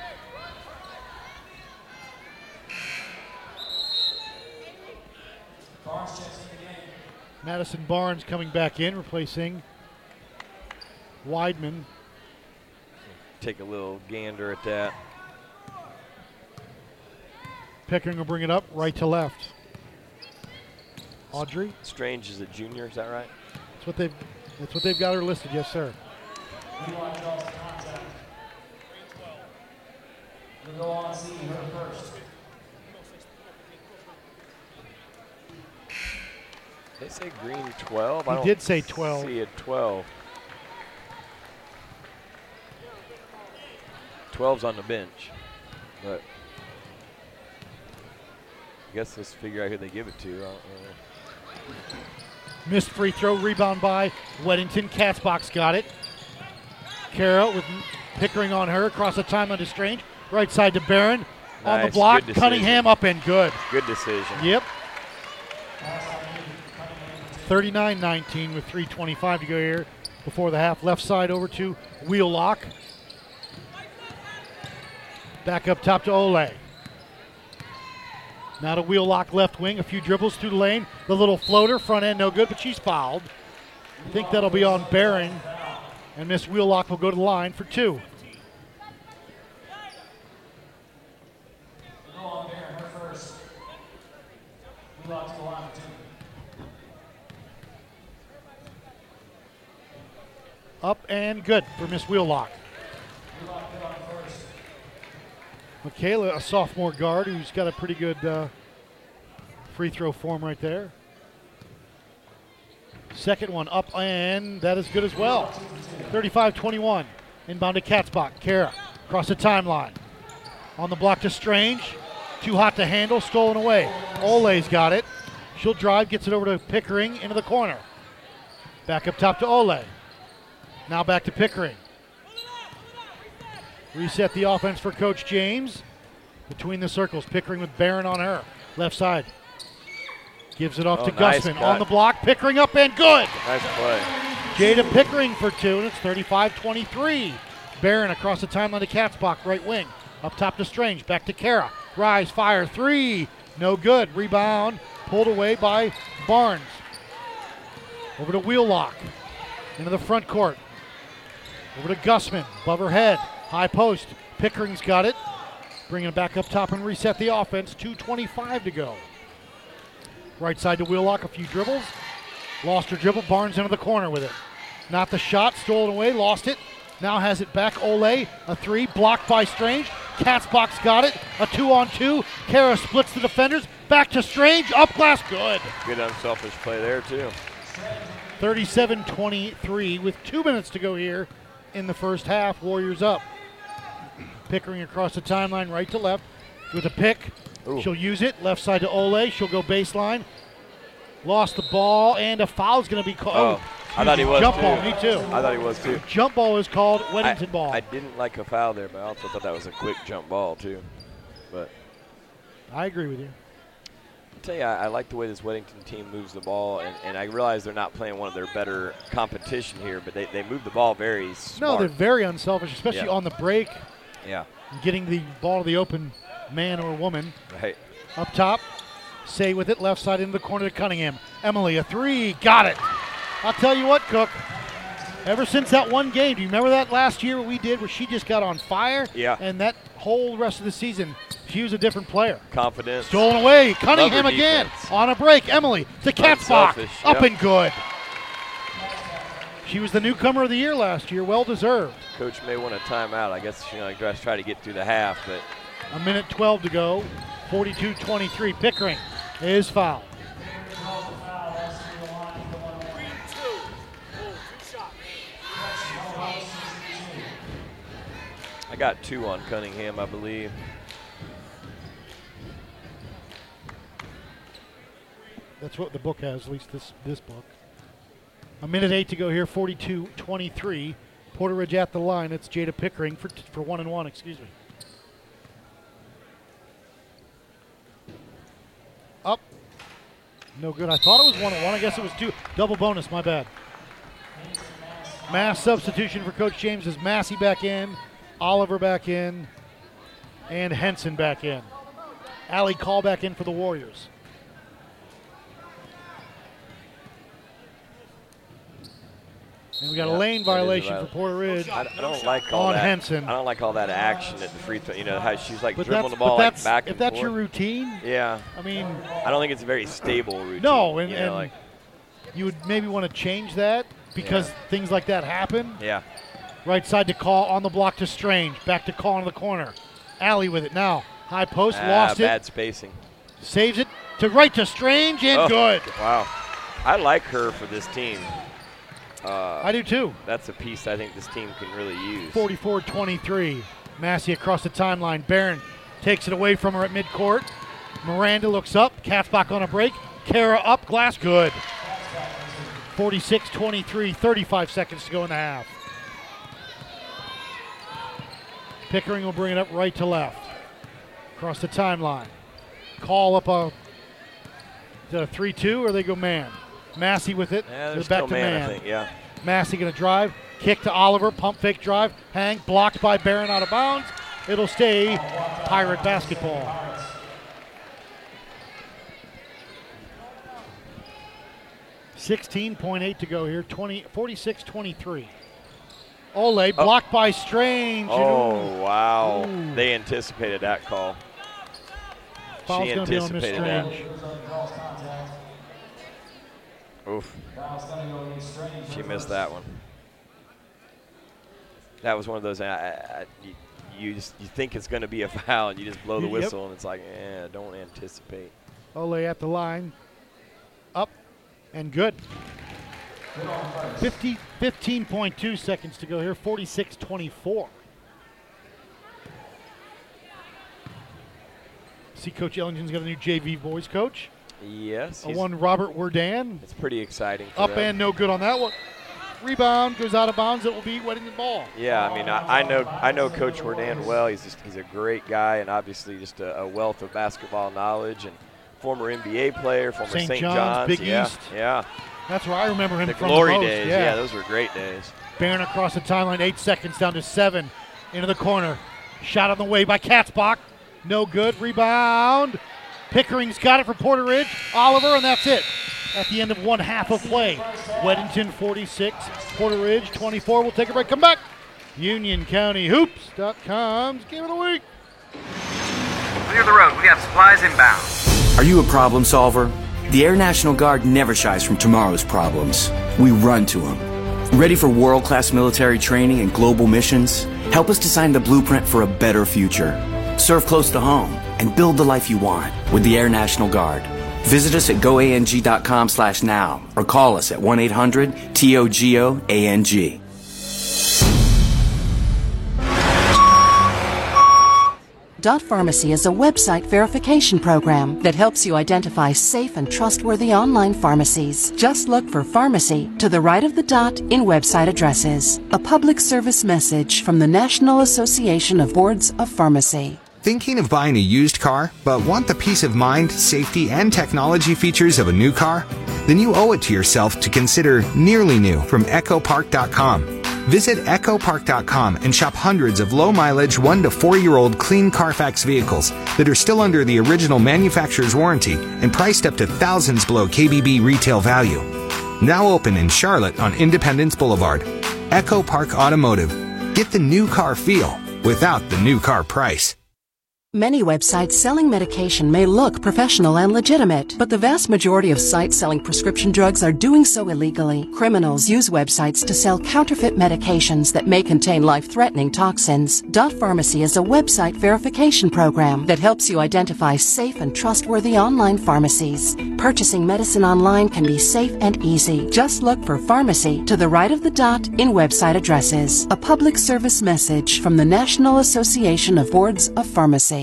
Barnes checks in the game. Madison Barnes coming back in, replacing Weidman. Take a little gander at that. Pickering will bring it up right to left. Audrey, Strange is a junior, is that right? that's what they've that's what they've got her listed. Yes, sir. Wheelock draws the contact. We'll go on see her first. They say green 12. I He don't did say 12. See a 12. 12's on the bench, but I guess let's figure out who they give it to. I. Missed free throw, rebound by Weddington. Katzbach got it. Kara with Pickering on her across the timeline to Strange. Right side to Barron. On the block. Cunningham up and good. Good decision. Yep. 39 19 with 3.25 to go here before the half. Left side over to Wheelock. Back up top to Ole. Now to Wheelock left wing. A few dribbles through the lane. The little floater, front end no good, but she's fouled. I think that'll be on Barron. And Miss Wheelock will go to the line for two. Wheelock to the line for two. Up and good for Miss Wheelock. Michaela, a sophomore guard who's got a pretty good uh, free throw form right there. Second one up, and that is good as well. 35 21. Inbound to Katzbach. Kara across the timeline. On the block to Strange. Too hot to handle, stolen away. Ole's got it. She'll drive, gets it over to Pickering into the corner. Back up top to Ole. Now back to Pickering. Reset the offense for Coach James. Between the circles, Pickering with Barron on her. Left side. Gives it off Oh, to nice Gusman. cut. On the block, Pickering up and good. Nice play. Jada Pickering for two, and it's 35 23. Barron across the timeline to Katzbach, right wing. Up top to Strange, back to Kara. Rise, fire, three. No good. Rebound, pulled away by Barnes. Over to Wheelock. Into the front court. Over to Gusman, above her head. High post. Pickering's got it. Bringing it back up top and reset the offense. 2.25 to go. Right side to Wheelock, a few dribbles. Lost her dribble. Barnes into the corner with it. Not the shot, stolen away, lost it. Now has it back. Ole, a three, blocked by Strange. Katzbach got it. A two on two. Kara splits the defenders. Back to Strange. Up glass, good. Good unselfish play there too. 37 23 with two minutes to go here in the first half. Warriors up. Pickering across the timeline, right to left, with a pick. Ooh. She'll use it. Left side to Ole. She'll go baseline. Lost the ball, and a foul's going to be called. Oh, oh, I thought he was Jump too. ball, me too. I thought he was too. Jump ball is called I, Weddington ball. I didn't like a foul there, but I also thought that was a quick jump ball too. But I agree with you. I'll tell you, I, I like the way this Weddington team moves the ball, and, and I realize they're not playing one of their better competition here, but they, they move the ball very smart. No, they're very unselfish, especially Yeah. on the break, yeah, getting the ball to the open man or woman. right. Up top, Say with it, left side into the corner to Cunningham. Emily, a three, got it. I'll tell you what, Cook. Ever since that one game, do you remember that last year we did where she just got on fire? Yeah. And that whole rest of the season, she was a different player. Confidence. Stolen away. Cunningham again on a break. Emily to Katzbach. Unselfish, Up yep. and good. She was the newcomer of the year last year. Well deserved. Coach may want a timeout. I guess you know, try to get through the half, but A minute 12 to go. 42 23. Pickering is fouled. Got two on Cunningham, I believe. That's what the book has, at least this this book. A minute eight to go here, 42-23. Porter Ridge at the line. It's Jada Pickering for for one and one. Excuse me. Up. No good. I thought it was one and one. I guess it was two. Double bonus. My bad. Mass substitution for Coach James is Massey back in, Oliver back in, and Henson back in. Allie call back in for the Warriors. And we got Yeah, a lane that is a violation for viol- Porter oh, Ridge. I, I don't like all on that. Henson. I don't like all that action at the free throw. You know how she's like But dribbling the ball but like that's- back if that's forth. your routine, Yeah. I mean, I don't think it's a very stable routine. no, and, you know, and like, you would maybe want to change that because Yeah. things like that happen. yeah. Right side to call on the block to Strange. Back to call into the corner. Alley with it now. High post, Ah, lost bad it. Bad spacing. Saves it to right to Strange and Oh, good. Wow. I like her for this team. Uh, I do too. That's a piece I think this team can really use. 44 23. Massey across the timeline. Barron takes it away from her at midcourt. Miranda looks up. Katzbach on a break. Kara up. Glass good. 46 23. 35 seconds to go in the half. Pickering will bring it up right to left. Across the timeline. Call up a, a 3 2 or they go man? Massey with it. Yeah, back still to man, man. I think. Yeah. Massey going to drive. Kick to Oliver. Pump fake drive. Hang. Blocked by Barron out of bounds. It'll stay Pirate basketball. Sixteen point eight to go here. 20, 46-23. Ole blocked by Strange. Oh, wow. Ooh. They anticipated that call. Foul's she gonna be on Miss anticipated that. Oof. She missed that one. That was one of those. I, I, you, you just you think it's going to be a foul, and you just blow the Yep. whistle, and it's like, eh, don't anticipate. Ole at the line. Up and good. 50, 15.2 seconds to go here. 46 24. See, Coach Ellington's got a new JV boys coach. Yes. A one Robert Werdann. It's pretty exciting. Up them. and no good on that one. Rebound goes out of bounds. It will be Weddington ball. Yeah, I mean, I, I know I know Coach Wardan well. He's just he's a great guy, and obviously just a, a wealth of basketball knowledge, and former NBA player, former St. St. John's, John's, Big yeah, East. yeah. That's where I remember him The from. glory the most. days, Yeah. yeah, those were great days. Barron across the timeline, eight seconds down to seven. Into the corner. Shot on the way by Katzbach. No good. Rebound. Pickering's got it for Porter Ridge. Oliver, and that's it. At the end of one half of play. Weddington 46, Porter Ridge 24. We'll take a break. Come back. Union County Hoops.com's game of the week. Clear the road. We got supplies inbound. Are you a problem solver? The Air National Guard never shies from tomorrow's problems. We run to them. Ready for world class military training and global missions? Help us design the blueprint for a better future. Serve close to home and build the life you want with the Air National Guard. Visit us at goang.com slash now or call us at 1-800-TOGO-ANG. Dot Pharmacy is a website verification program that helps you identify safe and trustworthy online pharmacies. Just look for pharmacy to the right of the dot in website addresses. A public service message from the National Association of Boards of Pharmacy. Thinking of buying a used car, but want the peace of mind, safety, and technology features of a new car? Then you owe it to yourself to consider nearly new from EchoPark.com. Visit EchoPark.com and shop hundreds of low mileage 1 to 4 year old clean Carfax vehicles that are still under the original manufacturer's warranty and priced up to thousands below KBB retail value. Now open in Charlotte on Independence Boulevard. Echo Park Automotive. Get the new car feel without the new car price. Many websites selling medication may look professional and legitimate, but the vast majority of sites selling prescription drugs are doing so illegally. Criminals use websites to sell counterfeit medications that may contain life-threatening toxins. Dot Pharmacy is a website verification program that helps you identify safe and trustworthy online pharmacies. Purchasing medicine online can be safe and easy. Just look for pharmacy to the right of the dot in website addresses. A public service message from the National Association of Boards of Pharmacy.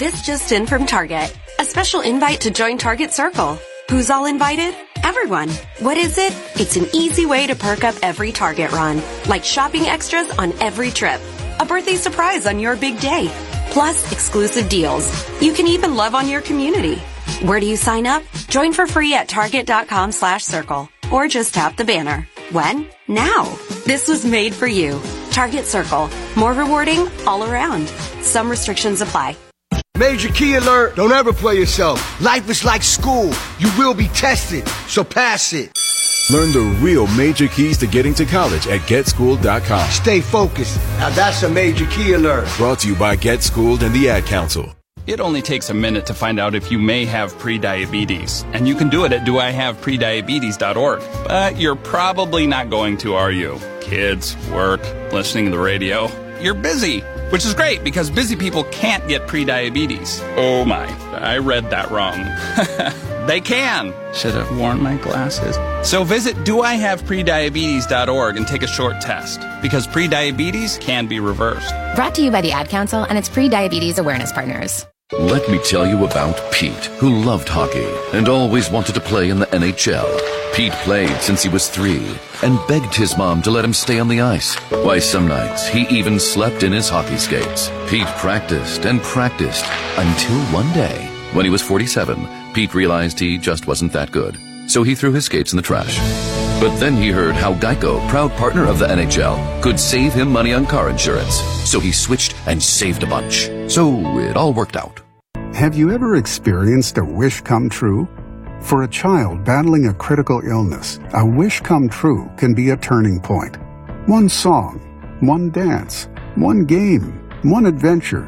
This just in from Target. A special invite to join Target Circle. Who's all invited? Everyone. What is it? It's an easy way to perk up every Target run, like shopping extras on every trip, a birthday surprise on your big day, plus exclusive deals. You can even love on your community. Where do you sign up? Join for free at target.com slash circle or just tap the banner. When? Now. This was made for you. Target Circle. More rewarding all around. Some restrictions apply. Major key alert! Don't ever play yourself. Life is like school. You will be tested, so pass it. Learn the real major keys to getting to college at getschooled.com. Stay focused. Now that's a major key alert. Brought to you by Get Schooled and the Ad Council. It only takes a minute to find out if you may have prediabetes, and you can do it at doihaveprediabetes.org. But you're probably not going to, are you? Kids, work, listening to the radio. You're busy, which is great because busy people can't get prediabetes. Oh my, I read that wrong. they can. Should have worn my glasses. So visit doihaveprediabetes.org and take a short test because prediabetes can be reversed. Brought to you by the Ad Council and its pre-diabetes awareness partners. Let me tell you about Pete, who loved hockey and always wanted to play in the NHL. Pete played since he was three and begged his mom to let him stay on the ice. Why, some nights he even slept in his hockey skates. Pete practiced and practiced until one day, when he was 47, Pete realized he just wasn't that good. So he threw his skates in the trash. But then he heard how Geico, proud partner of the NHL, could save him money on car insurance. So he switched and saved a bunch. So it all worked out. Have you ever experienced a wish come true? For a child battling a critical illness, a wish come true can be a turning point. One song, one dance, one game, one adventure,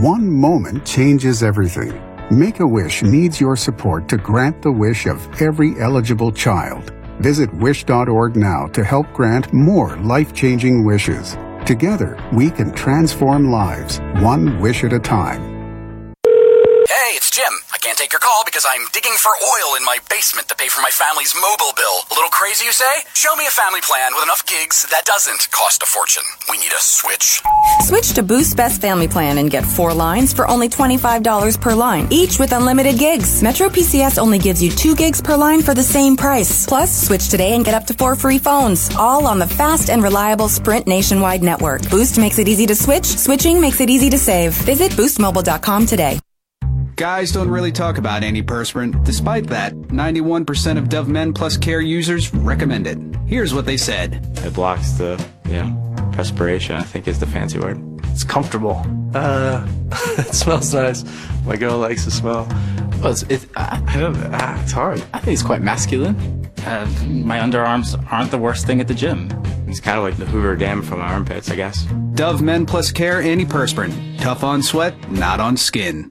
one moment changes everything. Make a Wish needs your support to grant the wish of every eligible child. Visit wish.org now to help grant more life changing wishes. Together, we can transform lives, one wish at a time. Because I'm digging for oil in my basement to pay for my family's mobile bill. A little crazy, you say? Show me a family plan with enough gigs that doesn't cost a fortune. We need a switch. Switch to Boost Best Family Plan and get four lines for only $25 per line, each with unlimited gigs. Metro PCS only gives you two gigs per line for the same price. Plus, switch today and get up to four free phones, all on the fast and reliable Sprint nationwide network. Boost makes it easy to switch, switching makes it easy to save. Visit boostmobile.com today. Guys don't really talk about antiperspirant. Despite that, 91% of Dove Men Plus Care users recommend it. Here's what they said. It blocks the, you know, perspiration, I think is the fancy word. It's comfortable. Uh, it smells nice. My girl likes the smell. Well, it's, it, I, I don't, ah, it's hard. I think it's quite masculine. Uh, my underarms aren't the worst thing at the gym. It's kind of like the Hoover Dam from my armpits, I guess. Dove Men Plus Care antiperspirant. Tough on sweat, not on skin.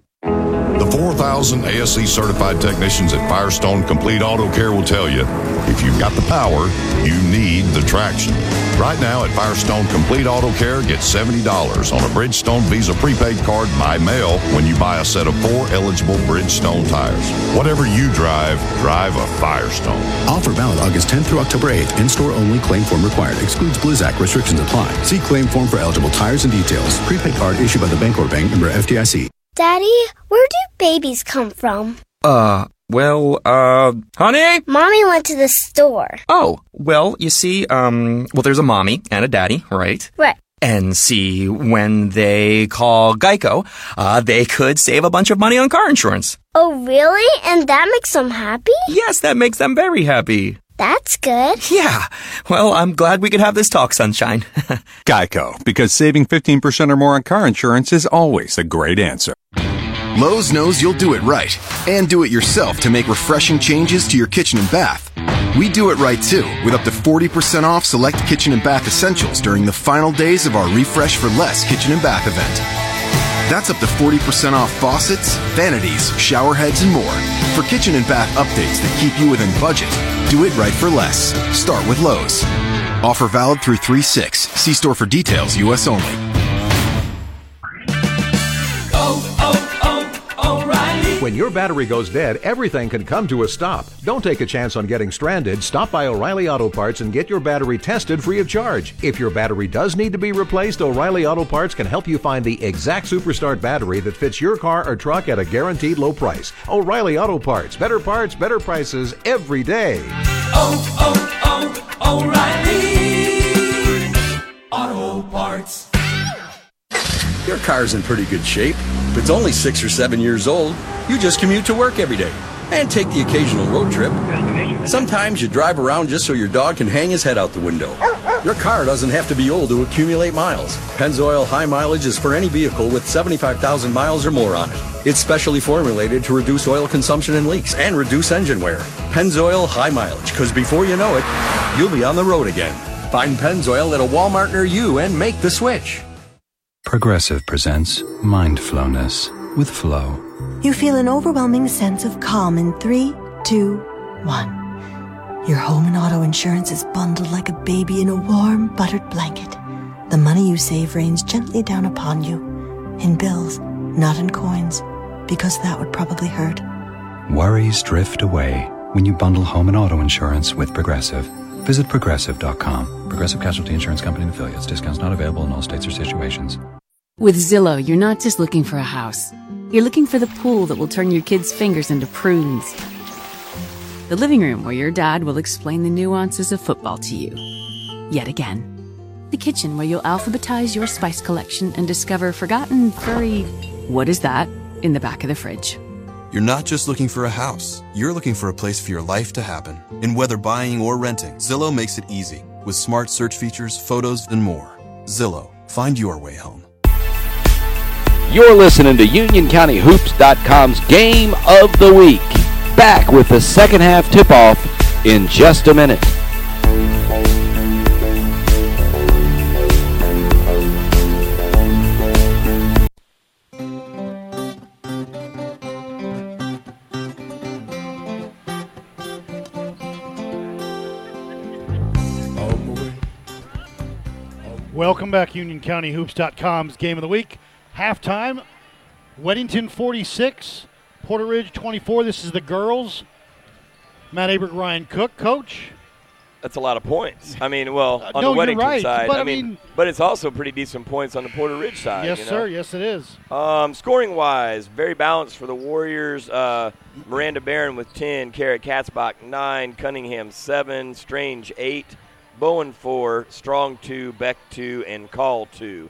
The 4,000 ASE certified technicians at Firestone Complete Auto Care will tell you if you've got the power, you need the traction. Right now at Firestone Complete Auto Care, get $70 on a Bridgestone Visa prepaid card by mail when you buy a set of four eligible Bridgestone tires. Whatever you drive, drive a Firestone. Offer valid August 10th through October 8th. In-store only. Claim form required. Excludes Blizzak. Restrictions apply. See claim form for eligible tires and details. Prepaid card issued by the Bancorp Bank member FDIC. Daddy, where do babies come from? Uh, well, uh, honey? Mommy went to the store. Oh, well, you see, um, well, there's a mommy and a daddy, right? Right. And see, when they call Geico, uh, they could save a bunch of money on car insurance. Oh, really? And that makes them happy? Yes, that makes them very happy. That's good. Yeah. Well, I'm glad we could have this talk, Sunshine. Geico, because saving 15% or more on car insurance is always a great answer. Lowe's knows you'll do it right and do it yourself to make refreshing changes to your kitchen and bath. We do it right too, with up to 40% off select kitchen and bath essentials during the final days of our Refresh for Less kitchen and bath event. That's up to 40% off faucets, vanities, shower heads, and more. For kitchen and bath updates that keep you within budget, do it right for less. Start with Lowe's. Offer valid through 3 6. See store for details, U.S. only. When your battery goes dead, everything can come to a stop. Don't take a chance on getting stranded. Stop by O'Reilly Auto Parts and get your battery tested free of charge. If your battery does need to be replaced, O'Reilly Auto Parts can help you find the exact Superstart battery that fits your car or truck at a guaranteed low price. O'Reilly Auto Parts. Better parts, better prices every day. Oh, oh, oh, O'Reilly Auto Parts. Your car's in pretty good shape. If it's only six or seven years old, you just commute to work every day and take the occasional road trip. Sometimes you drive around just so your dog can hang his head out the window. Your car doesn't have to be old to accumulate miles. Pennzoil High Mileage is for any vehicle with 75,000 miles or more on it. It's specially formulated to reduce oil consumption and leaks and reduce engine wear. Pennzoil High Mileage, because before you know it, you'll be on the road again. Find Pennzoil at a Walmart near you and make the switch. Progressive presents Mindfulness with Flow. You feel an overwhelming sense of calm in three, two, one. Your home and auto insurance is bundled like a baby in a warm, buttered blanket. The money you save rains gently down upon you in bills, not in coins, because that would probably hurt. Worries drift away when you bundle home and auto insurance with Progressive. Visit progressive.com. Progressive Casualty Insurance Company and affiliates. Discounts not available in all states or situations. With Zillow, you're not just looking for a house. You're looking for the pool that will turn your kids' fingers into prunes. The living room where your dad will explain the nuances of football to you. Yet again. The kitchen where you'll alphabetize your spice collection and discover forgotten furry, what is that, in the back of the fridge. You're not just looking for a house. You're looking for a place for your life to happen. And whether buying or renting, Zillow makes it easy with smart search features, photos, and more. Zillow, find your way home. You're listening to UnionCountyHoops.com's Game of the Week. Back with the second half tip off in just a minute. Welcome back, UnionCountyHoops.com's Game of the Week. Halftime, Weddington 46, Porter Ridge 24. This is the girls. Matt Aberg, Ryan Cook, coach. That's a lot of points. I mean, well, on no, the Weddington right, side, but I mean, mean- but it's also pretty decent points on the Porter Ridge side. Yes, you know? sir. Yes, it is. Um, scoring wise, very balanced for the Warriors. Uh, Miranda Barron with 10, Kara Katzbach 9, Cunningham 7, Strange 8, Bowen 4, Strong 2, Beck 2, and Call 2.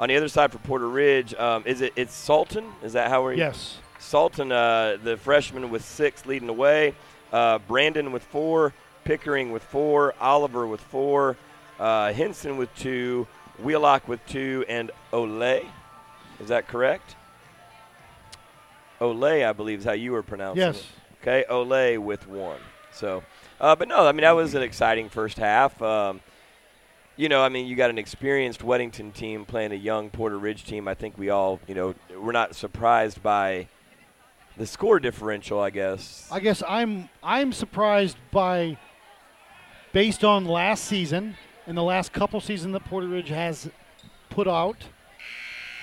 On the other side for Porter Ridge, um, is it it's Salton? Is that how we're Yes. Salton, uh, the freshman with six leading the way. Uh, Brandon with four, Pickering with four, Oliver with four, uh, Henson with two, Wheelock with two, and Olay. Is that correct? Olay, I believe, is how you were pronouncing Yes. it. Okay, Olay with one. So, uh, but no, I mean that was an exciting first half. Um, you know, I mean, you got an experienced Weddington team playing a young Porter Ridge team. I think we all, you know, we're not surprised by the score differential. I guess. I guess I'm I'm surprised by based on last season and the last couple seasons that Porter Ridge has put out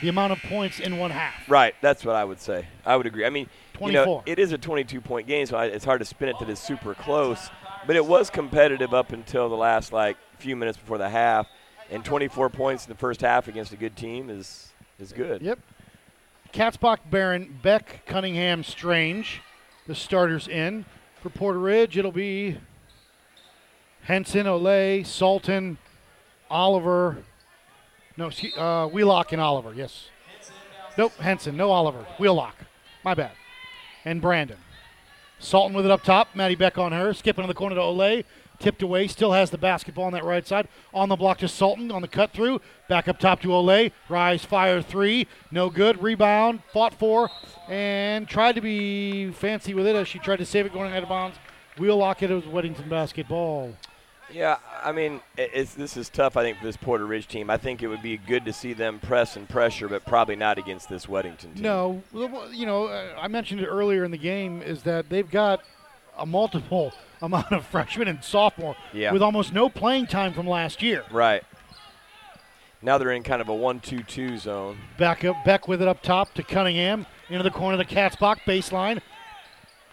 the amount of points in one half. Right, that's what I would say. I would agree. I mean, you know, it is a 22 point game, so I, it's hard to spin it that it's super close. But it was competitive up until the last like few minutes before the half, and 24 points in the first half against a good team is is good. Yep. Katzbach, Barron, Beck, Cunningham, Strange, the starters in for Porter Ridge. It'll be Henson, Olay, Salton, Oliver. No, uh, Wheelock and Oliver. Yes. Nope, Henson. No Oliver. Wheelock. My bad. And Brandon. Salton with it up top. Maddie Beck on her. Skipping to the corner to Olay. Tipped away. Still has the basketball on that right side. On the block to Salton. On the cut through. Back up top to Olay. Rise, fire three. No good. Rebound. Fought for. And tried to be fancy with it as she tried to save it going out of bounds. Wheelock it. It was Weddington basketball. Yeah, I mean, it's this is tough. I think for this Porter Ridge team. I think it would be good to see them press and pressure, but probably not against this Weddington team. No, you know, uh, I mentioned it earlier in the game is that they've got a multiple amount of freshmen and sophomore Yeah. with almost no playing time from last year. Right. Now they're in kind of a one-two-two zone. Back up, Beck with it up top to Cunningham into the corner of the Katzbach baseline.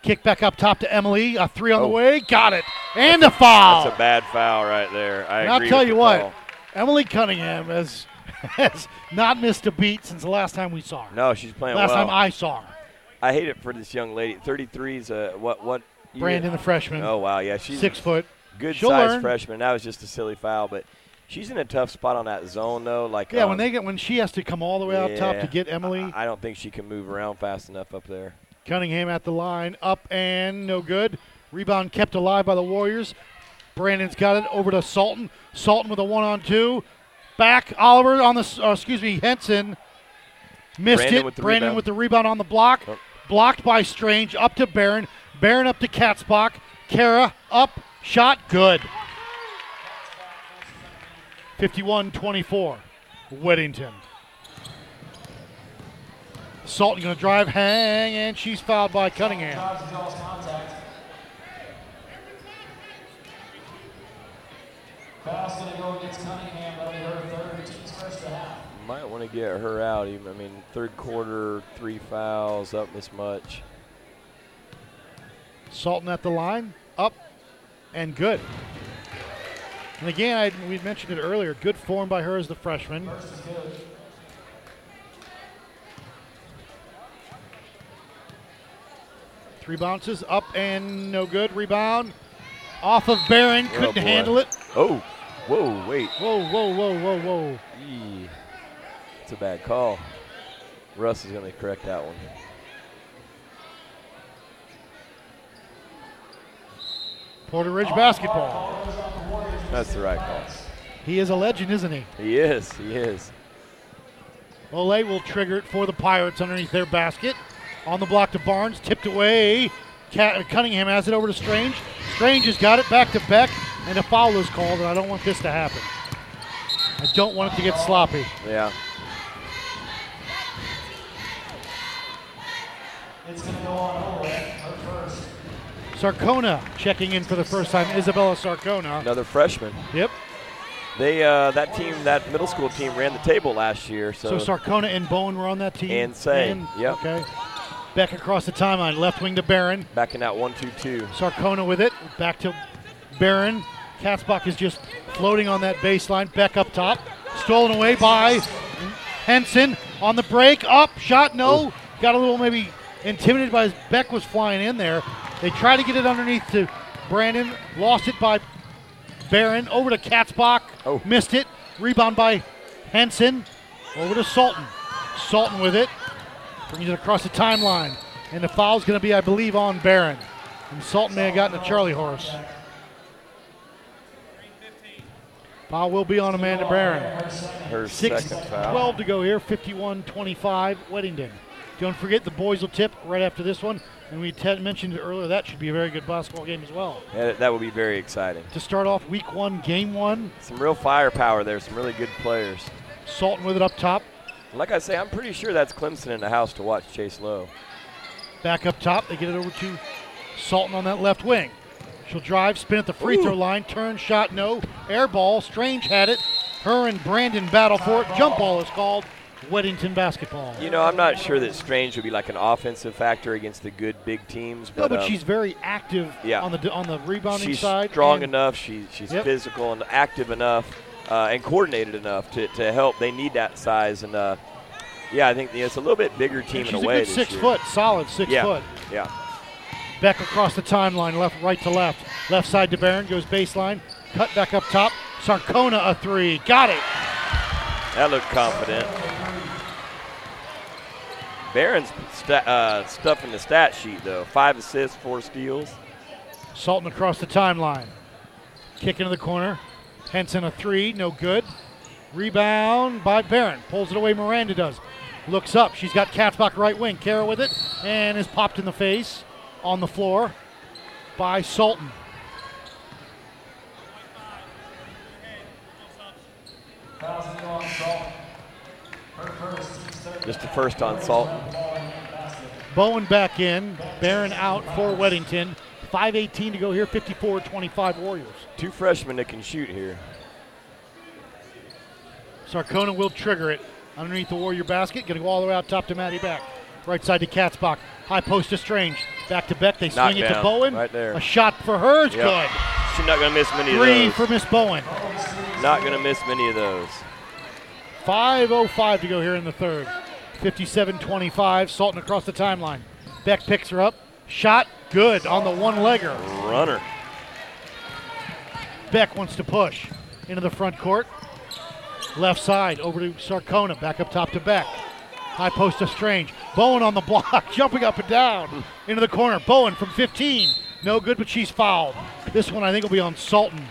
Kick back up top to Emily. A three on the Oh. way. Got it. And a foul. That's a bad foul right there. I and I'll tell you what, call. Emily Cunningham has, has not missed a beat since the last time we saw her. No, she's playing Last well. time I saw her. I hate it for this young lady. 33 is a what? What? Brandon, the freshman. Oh wow, yeah, she's Six foot. good She'll size learn. freshman. That was just a silly foul, but she's in a tough spot on that zone though. Like Yeah, um, when they get when she has to come all the way out top to get Emily I, I don't think she can move around fast enough up there. Cunningham at the line, up and no good. Rebound kept alive by the Warriors. Brandon's got it over to Salton. Salton with a one on two. Back Oliver on the uh, excuse me Henson missed Brandon it. with Brandon rebound. with the rebound on the block, Oh. blocked by Strange. Up to Barron. Barron up to Katzbach. Kara up, shot good. 51-24, Weddington. Salton going to drive, hang, and she's fouled by Cunningham. Might want to get her out. Even I mean, third quarter, three fouls, up this much. Salton at the line, up, and good. And again, I, we mentioned it earlier. Good form by her as the freshman. Three bounces, up and no good. Rebound off of Barron. Oh, Couldn't boy. handle it. Oh, whoa, wait. Whoa, whoa, whoa, whoa, whoa. It's a bad call. Russ is going to correct that one. Porter Ridge basketball. That's the right call. He is a legend, isn't he? He is. He is. Ole will trigger it for the Pirates underneath their basket. On the block to Barnes, tipped away. Cunningham has it over to Strange. Strange has got it back to Beck, and a foul is called, and I don't want this to happen. I don't want it to get sloppy. Yeah. It's going to go on first. Sarcona checking in for the first time. Isabella Sarcona. Another freshman. Yep. They uh, that team, that middle school team, ran the table last year. So, So, Sarcona and Bowen were on that team. And Say, yep. Okay. Beck across the timeline, left wing to Barron. back in that one-two-two. Sarcona with it. Back to Barron. Katzbach is just floating on that baseline. Beck up top. Stolen away by Henson on the break. Up. Shot. No. Got a little maybe intimidated by his Beck was flying in there. They tried to get it underneath to Brandon. Lost it by Barron. Over to Katzbach. Oh. Missed it. Rebound by Henson. Over to Salton. Salton with it. Brings it across the timeline. And the foul's going to be, I believe, on Barron. And Salton may have gotten a Charlie horse. Foul will be on Amanda Barron. Her Six, second foul. 12 to go here, 51-25, Weddington. Don't forget the boys will tip right after this one. And we t- mentioned earlier, that should be a very good basketball game as well. Yeah, that would be very exciting. To start off week one, game one, Some real firepower there. Some really good players. Salton with it up top. Like I say, I'm pretty sure that's Clemson in the house to watch Chase Lowe. Back up top, they get it over to Salton on that left wing. She'll drive, spin at the free throw line, turn, shot, no. Air ball, Strange had it. Her and Brandon battle for it. Jump ball is called. Weddington basketball. You know, I'm not sure that Strange would be like an offensive factor against the good big teams, No, but, but um, she's very active yeah. on the on the rebounding she's side. strong enough. She, she's Yep. physical and active enough, uh, and coordinated enough to, to help. They need that size, and uh, yeah, I think it's a little bit bigger team in she's a way. good six year. foot, solid six yeah. foot. Yeah. Beck across the timeline, left, right to left. Left side to Barron, goes baseline. Cut back up top. Sarcona a three. Got it. That looked confident. Barron's st- uh, the stat sheet, though. Five assists, four steals. Salton across the timeline. Kick into the corner. Henson a three, no good. Rebound by Barron. Pulls it away, Miranda does. Looks up. She's got Katzbach right wing. Kara with it and is popped in the face on the floor by Salton. Thousand on Salton. Just the first on Salton. Bowen back in. Barron out for Weddington. 5.18 to go here, 54 25 Warriors. Two freshmen that can shoot here. Sarcona will trigger it underneath the Warrior basket. Going to go all the way out top to Matty Beck. Right side to Katzbach. High post to Strange. Back to Beck. They swing it to Bowen. right there. A shot for her is Yep. good. She's not going to miss many Three of for. Miss Bowen. Not going to miss many of those. 5.05 to go here in the third. 57 25. Salton across the timeline. Beck picks her up. Shot good on the one legger. Runner. Beck wants to push into the front court. Left side over to Sarcona. Back up top to Beck. High post to Strange. Bowen on the block, jumping up and down into the corner. Bowen from 15. No good, but she's fouled. This one I think will be on Salton.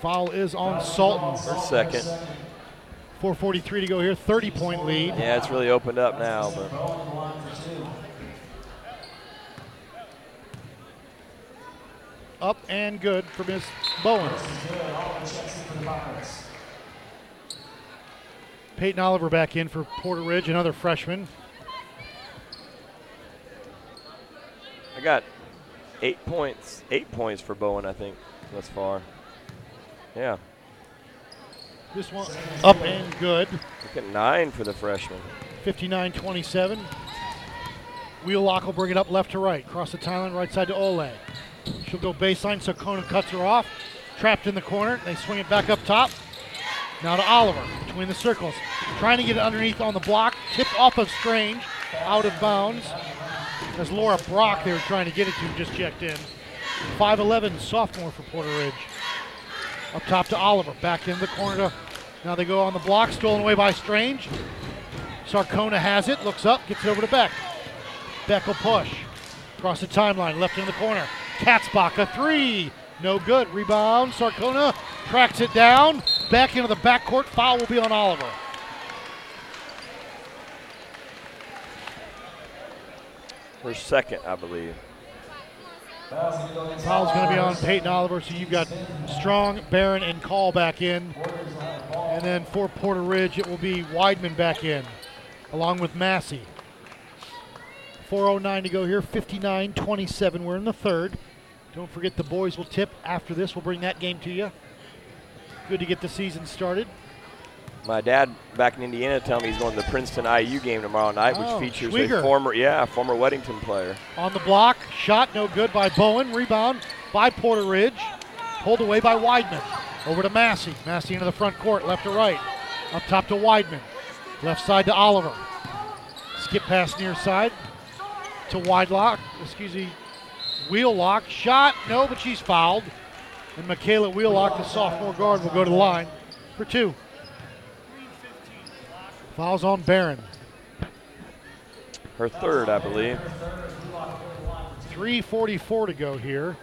Foul is on Salton. For second. 4.43 to go here. 30 point lead. Yeah, it's really opened up now. But Up and good for Miss Bowen. Peyton Oliver back in for Porter Ridge, another freshman. I got eight points. Eight points for Bowen, I think, thus far. Yeah. This one up and good. Look at nine for the freshman. 59 27. Wheelock will bring it up left to right. Cross the timeline, right side to Ole. She'll go baseline, Sarcona cuts her off. Trapped in the corner. They swing it back up top. Now to Oliver between the circles. Trying to get it underneath on the block. Tipped off of Strange. Out of bounds. As Laura Brock, they were trying to get it to, just checked in. 5'11, sophomore for Porter Ridge. Up top to Oliver. Back in the corner to. Now they go on the block. Stolen away by Strange. Sarcona has it. Looks up. Gets it over to Beck. Beck will push. Across the timeline. Left in the corner. Katzbach, a three. No good. Rebound. Sarcona tracks it down. Back into the backcourt. Foul will be on Oliver. Her second, I believe. Foul's going to be on Peyton Oliver. So you've got Strong, Barron, and Call back in. And then for Porter Ridge, it will be Weidman back in, along with Massey. 4.09 to go here, 59 27. We're in the third. Don't forget the boys will tip after this. We'll bring that game to you. Good to get the season started. My dad back in Indiana telling me he's going to the Princeton IU game tomorrow night, Oh, which features Schwieger. a former, yeah, former Weddington player. On the block, shot no good by Bowen. Rebound by Porter Ridge. Pulled away by Weidman. Over to Massey. Massey into the front court, left to right. Up top to Weidman. Left side to Oliver. Skip pass near side to Widelock. Excuse me, Wheelock. Shot, no, but she's fouled. And Michaela Wheelock, the sophomore guard, will go to the line for two. Fouls on Barron. Her third, I believe. 3.44 to go here.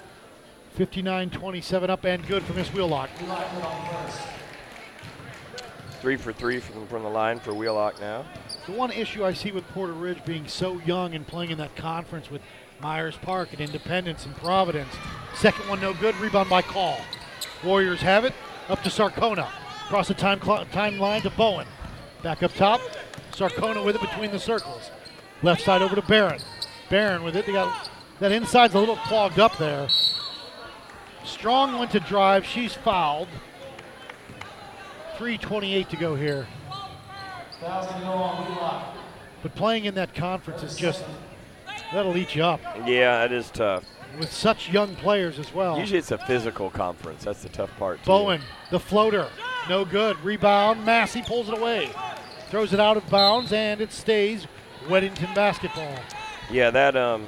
59 27 up and good for Miss Wheelock. Three for three from, from the line for Wheelock now. The one issue I see with Porter Ridge being so young and playing in that conference with Myers Park and Independence and Providence. Second one no good. Rebound by Call. Warriors have it. Up to Sarcona. Across the time cl- timeline to Bowen. Back up top. Sarcona with it between the circles. Left side over to Barron. Barron with it. They got that inside's a little clogged up there. Strong went to drive. She's fouled. 3.28 to go here. But playing in that conference is just, that'll eat you up. Yeah, that is tough. With such young players as well. Usually it's a physical conference. That's the tough part. Too. Bowen, the floater, no good. Rebound, Massey pulls it away. Throws it out of bounds, and it stays Weddington basketball. Yeah, that um,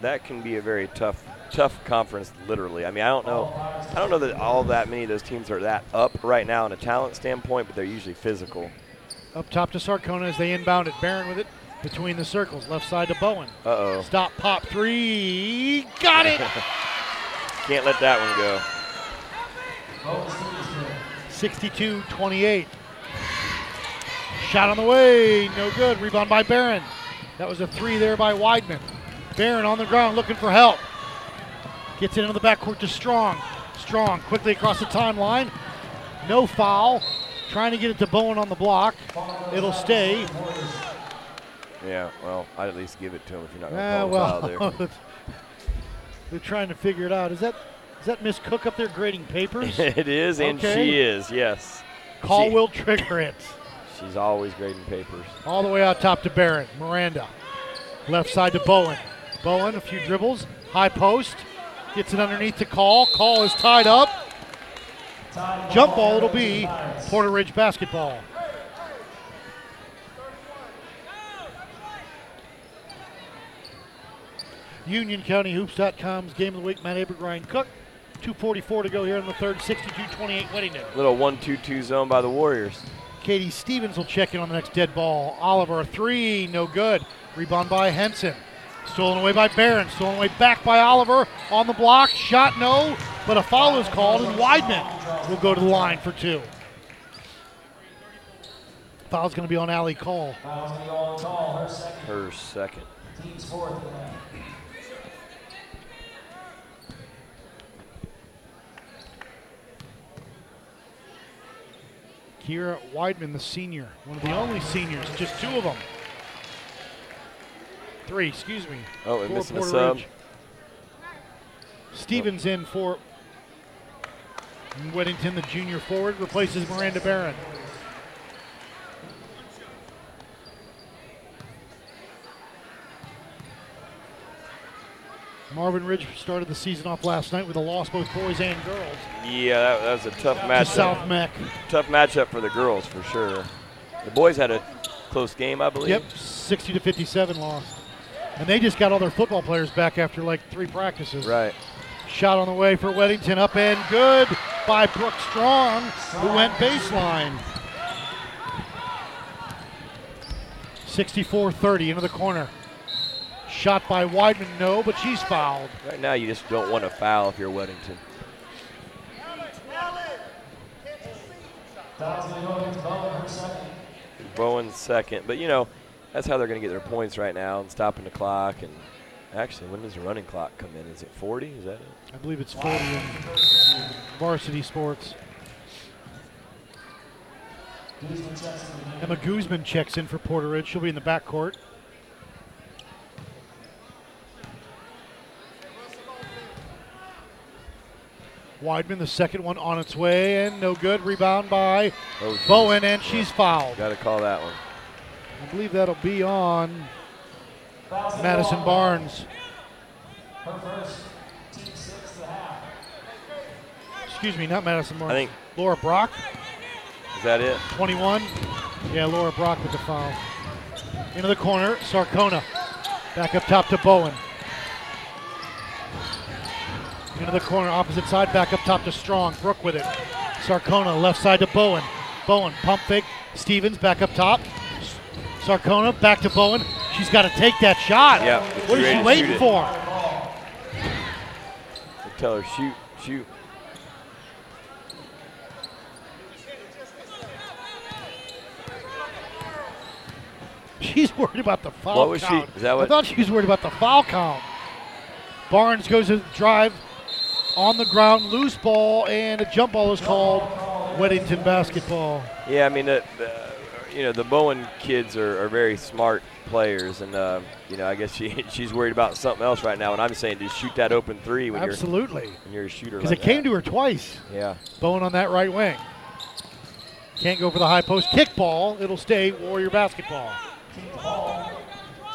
that can be a very tough, tough conference. Literally, I mean, I don't know, I don't know that all that many of those teams are that up right now in a talent standpoint, but they're usually physical. Up top to Sarcona as they inbound it. Barron with it between the circles. Left side to Bowen. Uh oh. Stop, pop, three. Got it! Can't let that one go. 62 28. Shot on the way, no good. Rebound by Barron. That was a three there by Weidman. Barron on the ground looking for help. Gets it into the backcourt to Strong. Strong quickly across the timeline. No foul. Trying to get it to Bowen on the block. It'll stay. Yeah, well, I'd at least give it to him if you're not going to Ah, call well, a foul there. they're trying to figure it out. Is that is that Miss Cook up there grading papers? it is, and she is, yes. Call will trigger it. She's always grading papers. All the way out top to Barrett. Miranda. Left side to Bowen. Bowen, a few dribbles. High post. Gets it underneath to Call. Call is tied up. Jump ball, it'll be Porter Ridge basketball. UnionCountyHoops.com's game of the week. Matt Aberg, Ryan Cook. 2.44 to go here in the third. 62-28 Weddington. Little 1 2 2 zone by the Warriors. Katie Stevens will check in on the next dead ball. Oliver, three, no good. Rebound by Henson. Stolen away by Barron. Stolen away back by Oliver. On the block, shot no, but a foul is called, and Weidman will go to the line for two. Foul's going to be on Ali Cole. Foul's going to go on Call, her second. Her second. Team's fourth tonight. Kira Weidman, the senior, one of the only seniors, just two of them. Three, excuse me. Oh, for missing a Porter sub. Ridge. Stevens in for Weddington, the junior forward, replaces Miranda Barron. Marvin Ridge started the season off last night with a loss both boys and girls. Yeah, that, that was a tough To matchup. South Meck. Tough matchup for the girls, for sure. The boys had a close game, I believe. Yep, 60 to 57 loss. And they just got all their football players back after like three practices. Right. Shot on the way for Weddington, up and good by Brooke Strong, who went baseline. 64-30 into the corner. Shot by Weidman, no, but she's fouled. Right now, you just don't want to foul if you're Weddington. Foul's going to go against Bowen, second. But you know, that's how they're going to get their points right now and stopping the clock. And actually, when does the running clock come in? Is it 40? Is that it? I believe it's 40 in varsity sports. Guzman checks in the game. Emma Guzman checks in for Porter Ridge. She'll be in the backcourt. Weidman, the second one on its way, and no good. Rebound by Oh. Bowen, and she's fouled. Got to call that one. I believe that'll be on Madison on Barnes. Her first, team sixth and a half. Excuse me, not Madison Barnes. I think- Laura Brock, Is that it? 21. Yeah, Laura Brock with the foul. Into the corner, Sarcona. Back up top to Bowen. Into the corner, opposite side, back up top to Strong. Brooke with it. Sarcona, left side to Bowen. Bowen, pump fake. Stevens, back up top. Sarcona, back to Bowen. She's got to take that shot. Yeah, What is she waiting for? They tell her shoot, shoot. She's worried about the foul What was she- is that what? I thought she was worried about the foul count. Barnes goes to drive on the ground, loose ball, and a jump ball is called. Weddington basketball. Yeah, I mean, the, the, you know, the Bowen kids are, are very smart players, and uh, you know, I guess she she's worried about something else right now. And I'm saying, just shoot that open three when Absolutely. you're when you're a shooter. Because like it came to her twice. Yeah. Bowen on that right wing. Can't go for the high post kick ball. It'll stay Warrior basketball. Team Hall,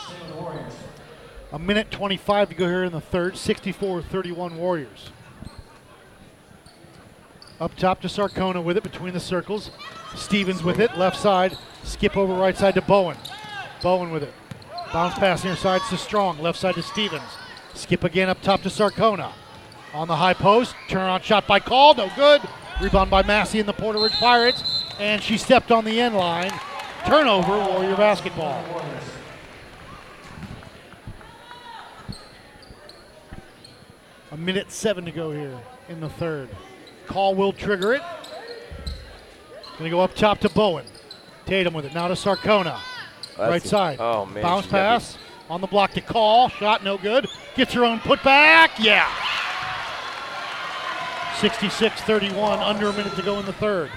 stay with the Warriors. A minute 25 to go here in the third. 64 31 Warriors. Up top to Sarcona with it between the circles. Stevens with it, left side. Skip over right side to Bowen. Bowen with it. Bounce pass near sides to Strong, left side to Stevens. Skip again up top to Sarcona. On the high post, turn on shot by Call, no good. Rebound by Massey and the Porter Ridge Pirates, and she stepped on the end line. Turnover, Warrior basketball. A minute seven to go here in the third. Call will trigger it. Going to go up top to Bowen. Tatum with it. Now to Sarcona. Right a- side. oh, man, Bounce pass on the block to Call. Shot no good. Gets her own putback. Yeah. 66 31, under a minute to go in the third.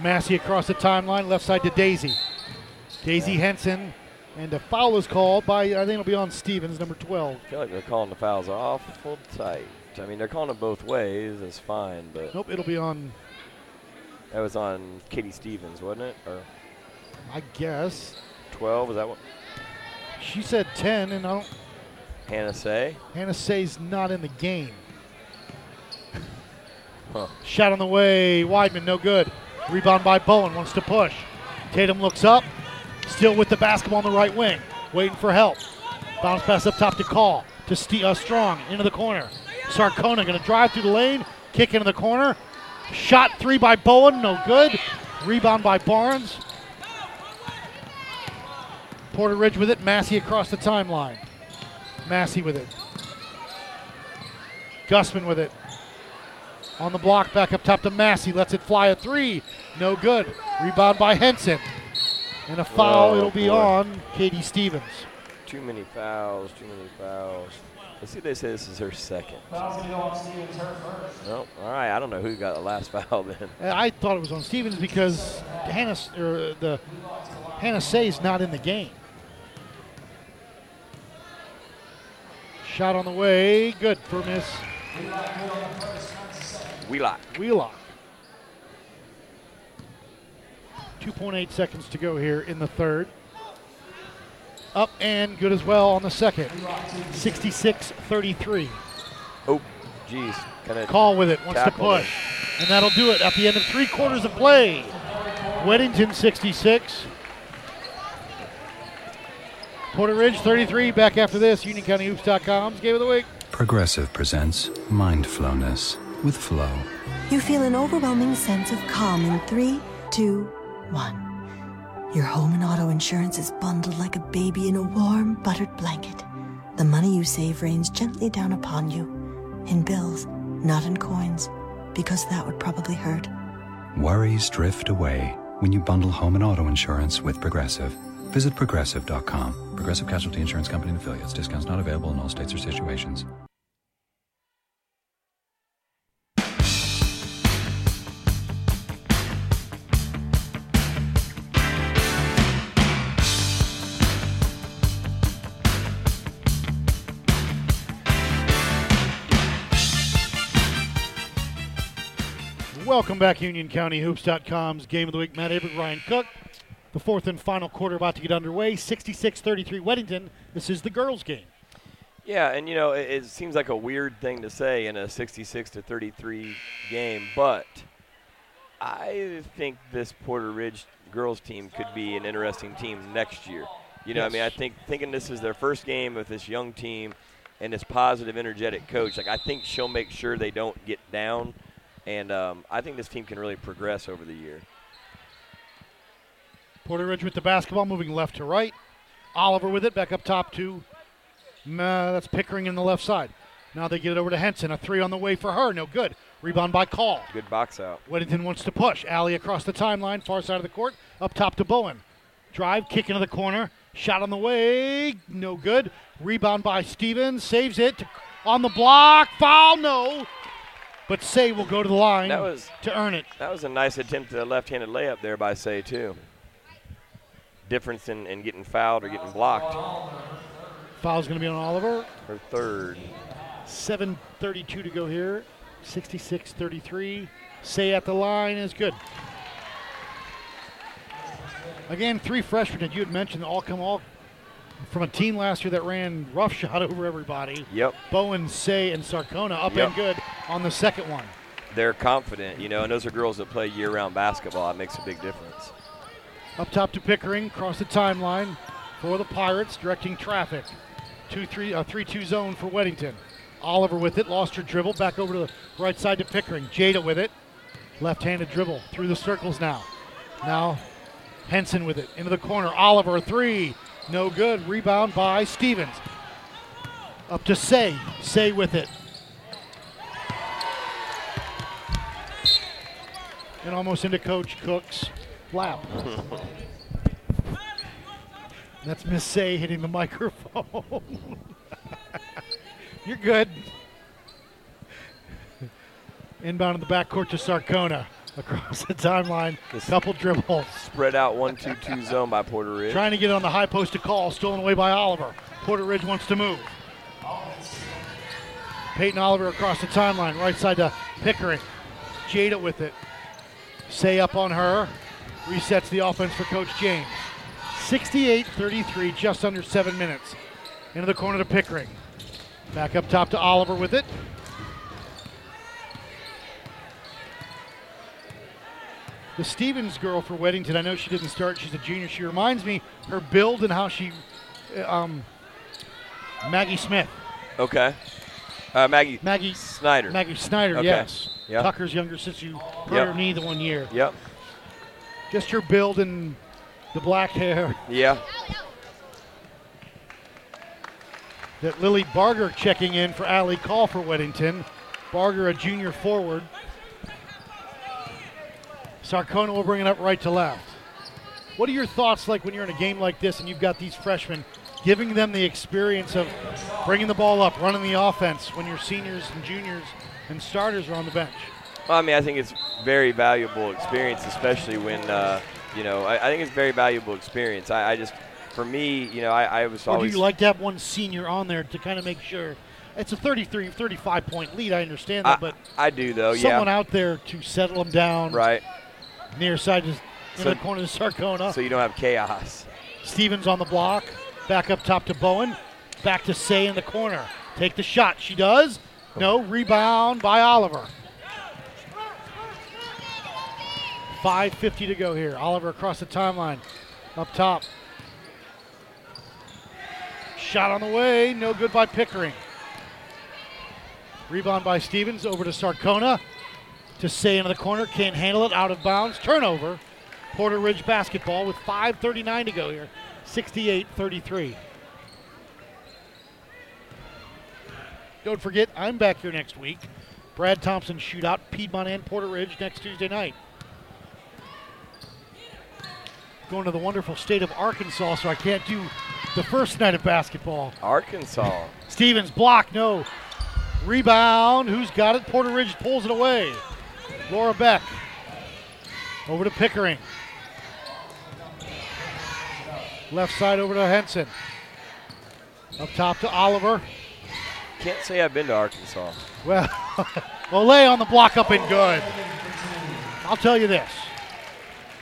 Massey across the timeline, left side to Daisy. Daisy Henson, and a foul is called by, I think it'll be on Stevens, number 12. I feel like they're calling the fouls awful tight. I mean, they're calling it both ways. It's fine, but Nope, it'll be on, that was on Katie Stevens, wasn't it? Or I guess. 12? is that what? She said 10, and I don't, Hannah Say? Hannah Say's not in the game. Huh. Shot on the way, Weidman, no good. Rebound by Bowen, wants to push. Tatum looks up, still with the basketball on the right wing, waiting for help. Bounce pass up top to Call, to Ste uh, Strong, into the corner. Sarcona going to drive through the lane, kick into the corner. Shot three by Bowen, no good. Rebound by Barnes. Porter Ridge with it, Massey across the timeline. Massey with it. Guzman with it. On the block, back up top to Massey. Lets it fly a three. No good. Rebound by Henson. And a foul. Oh, It'll be boy. on Katie Stevens. Too many fouls, too many fouls. Let's see if they say this is her second. Foul's going to go on Stevens, her first. No, all right. I don't know who got the last foul then. Uh, I thought it was on Stevens because Hannah or er, the Hannah Say's not in the game. Shot on the way. Good for Miss Wheelock. Wheelock. 2.8 seconds to go here in the third. Up and good as well on the second. 66 33. Oh, geez. Kinda Call with it, wants to tackled push. And that'll do it at the end of three quarters of play. Weddington 66. Porter Ridge 33. Back after this. UnionCountyHoops.com's Game of the Week. Progressive presents Mindflowness with Flo. You feel an overwhelming sense of calm in three, two, one. Your home and auto insurance is bundled like a baby in a warm, buttered blanket. The money you save rains gently down upon you in bills, not in coins, because that would probably hurt. Worries drift away when you bundle home and auto insurance with Progressive. Visit progressive.com. Progressive Casualty Insurance Company and affiliates. Discounts not available in all states or situations. Welcome back, UnionCountyHoops.com's Game of the Week. Matt Aberg, Ryan Cook. The fourth and final quarter about to get underway. 66 33 Weddington. This is the girls' game. Yeah, and you know, it, it seems like a weird thing to say in a 66 to 33 game, but I think this Porter Ridge girls team could be an interesting team next year. You know, I mean, I think thinking this is their first game with this young team and this positive, energetic coach, like I think she'll make sure they don't get down, and um, I think this team can really progress over the year. Porter Ridge with the basketball, moving left to right. Oliver with it, back up top to. Uh, that's Pickering in the left side. Now they get it over to Henson. A three on the way for her. No good. Rebound by Call. Good box out. Weddington wants to push. Allie across the timeline, far side of the court. Up top to Bowen. Drive, kick into the corner. Shot on the way. No good. Rebound by Stevens. Saves it. On the block. Foul. No. But Say will go to the line That was to earn it. That was a nice attempt at a left-handed layup there by Say too. Difference in, in getting fouled or getting blocked. Foul's going to be on Oliver. Her third. 7.32 to go here. 66 33. Say at the line is good. Again, three freshmen that you had mentioned all come all from a team last year that ran roughshod over everybody. Yep. Bowen, Say, and Sarcona up Yep. and good on the second one. They're confident, you know, and those are girls that play year-round basketball. It makes a big difference. Up top to Pickering, across the timeline for the Pirates, directing traffic. Two three uh, three two zone for Weddington. Oliver with it, lost her dribble, back over to the right side to Pickering. Jada with it, left-handed dribble through the circles now. Now Henson with it into the corner. Oliver three, no good. Rebound by Stevens. Up to Say, Say with it. And almost into Coach Cook's lap. That's Miss Say hitting the microphone. You're good. Inbound in the backcourt to Sarcona. Across the timeline. a Couple dribbles. Spread out one two two zone by Porter Ridge. Trying to get on the high post to call. Stolen away by Oliver. Porter Ridge wants to move. Peyton Oliver across the timeline. Right side to Pickering. Jada with it. Say up on her. Resets the offense for Coach James. 68 33, just under seven minutes. Into the corner to Pickering. Back up top to Oliver with it. The Stevens girl for Weddington, I know she didn't start. She's a junior. She reminds me her build and how she, uh, um, Maggie Smith. Okay. Uh, Maggie. Maggie Snyder. Maggie Snyder, Okay. yes. Yep. Tucker's younger sister. You Yep. her knee the one year. Yep. Just her build and the black hair. Yeah. That Lily Barger checking in for Allie Call for Weddington. Barger, a junior forward. Sarcona will bring it up right to left. What are your thoughts like when you're in a game like this and you've got these freshmen giving them the experience of bringing the ball up, running the offense when your seniors and juniors and starters are on the bench? Well, I mean, I think it's very valuable experience, especially when, uh, you know, I, I think it's very valuable experience. I, I just, for me, you know, I, I was Or do you like to have one senior on there to kind of make sure it's a 33, 35 point lead? I understand that, I, but I do though. someone yeah. out there to settle them down. Right. Near side to in So- the corner to Sarcona. So you don't have chaos. Stevens on the block. Back up top to Bowen. Back to Say in the corner. Take the shot. She does. No. Rebound by Oliver. 5.50 to go here. Oliver across the timeline. Up top. Shot on the way. No good by Pickering. Rebound by Stevens. Over to Sarcona. To Say into the corner. Can't handle it. Out of bounds. Turnover. Porter Ridge basketball with 5.39 to go here. 68 33. Don't forget, I'm back here next week. Brad Thompson shootout, Piedmont and Porter Ridge next Tuesday night. Going to the wonderful state of Arkansas, so I can't do the first night of basketball. Arkansas. Stevens block, no. Rebound. Who's got it? Porter Ridge pulls it away. Laura Beck. Over to Pickering. Left side over to Henson. Up top to Oliver. Can't say I've been to Arkansas. Well, Olay on the block up and good. I'll tell you this.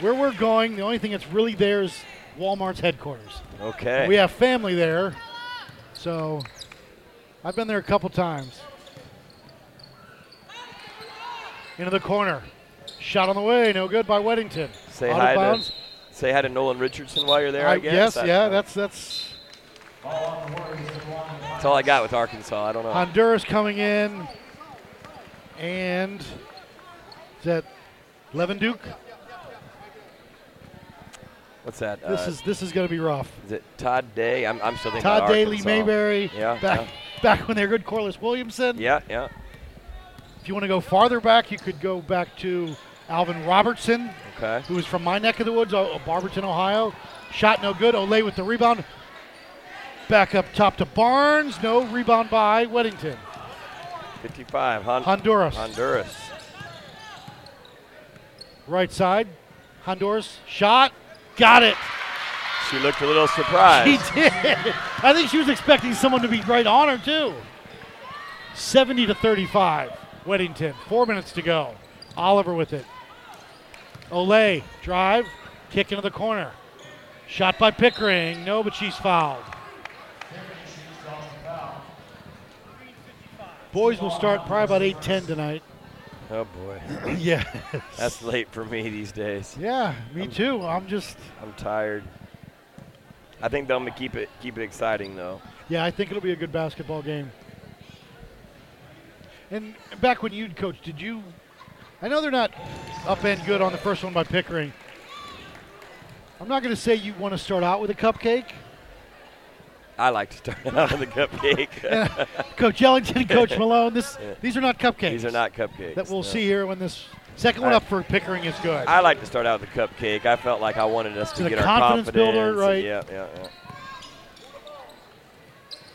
Where we're going, the only thing that's really there is Walmart's headquarters. Okay. We have family there, so I've been there a couple times. Into the corner. Shot on the way, no good by Weddington. Say Out hi of to say hi to Nolan Richardson while you're there. I, I- guess. yes, That- yeah, that's that's That's all I got with Arkansas. I don't know. Honduras coming in, and is that Levin Duke? What's that? This Uh, is this is going to be rough. Is it Todd Day? I'm, I'm still thinking Todd Day, Arkansas. Mayberry, Yeah. back back when they were good. Corliss Williamson. Yeah. Yeah. If you want to go farther back, you could go back to Alvin Robertson, Okay. who was from my neck of the woods, uh, Barberton, Ohio. Shot no good. Olay with the rebound. Back up top to Barnes. No rebound by Weddington. 55. Hon- Honduras. Honduras. Right side. Honduras. Shot. Got it. She looked a little surprised. She did. I think she was expecting someone to be right on her, too. 70 to 35. Weddington. Four minutes to go. Oliver with it. Olay. Drive. Kick into the corner. Shot by Pickering. No, but she's fouled. Boys will start probably about 8-10 tonight. Oh boy. yeah. That's late for me these days. Yeah, me too. I'm just I'm tired. I think they're gonna keep it keep it exciting though. Yeah, I think it'll be a good basketball game. And back when you'd coach, did you? I know they're not up and good on the first one by Pickering. I'm not going to say you want to start out with a cupcake. I like to start out with a cupcake. Coach Ellington Coach Malone, this Yeah. these are not cupcakes. These are not cupcakes. that we'll no. see here when this second one I- up for Pickering is good. I like to start out with a cupcake. I felt like I wanted us to get our confidence confidence. builder, right. Yeah, yeah, yeah.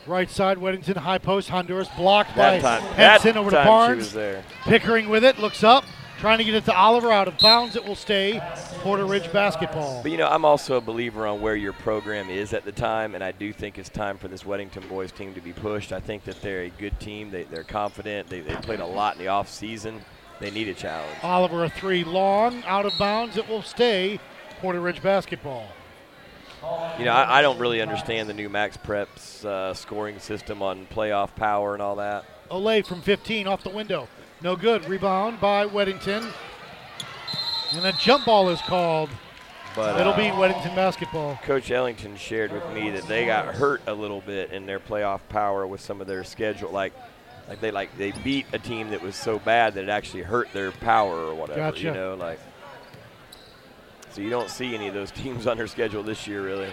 Right side, Weddington, high post, Honduras blocked That by time- Henson over to Barnes. Pickering with it, looks up, trying to get it to Oliver out of bounds. It will stay Porter Ridge basketball. But you know, I'm also a believer on where your program is at the time, and I do think it's time for this Weddington boys team to be pushed. I think that they're a good team. They, they're confident. They, they played a lot in the off season. They need a challenge. Oliver a three long, out of bounds. It will stay Porter Ridge basketball. You know, I, I don't really understand the new MaxPreps uh, scoring system on playoff power and all that. Olay from 15 off the window. No good. Rebound by Weddington. And a jump ball is called. But It'll uh, be Weddington basketball. Coach Ellington shared with me that they got hurt a little bit in their playoff power with some of their schedule. Like, like they like they beat a team that was so bad that it actually hurt their power or whatever. You Gotcha. know, like. So you don't see any of those teams on their schedule this year, really.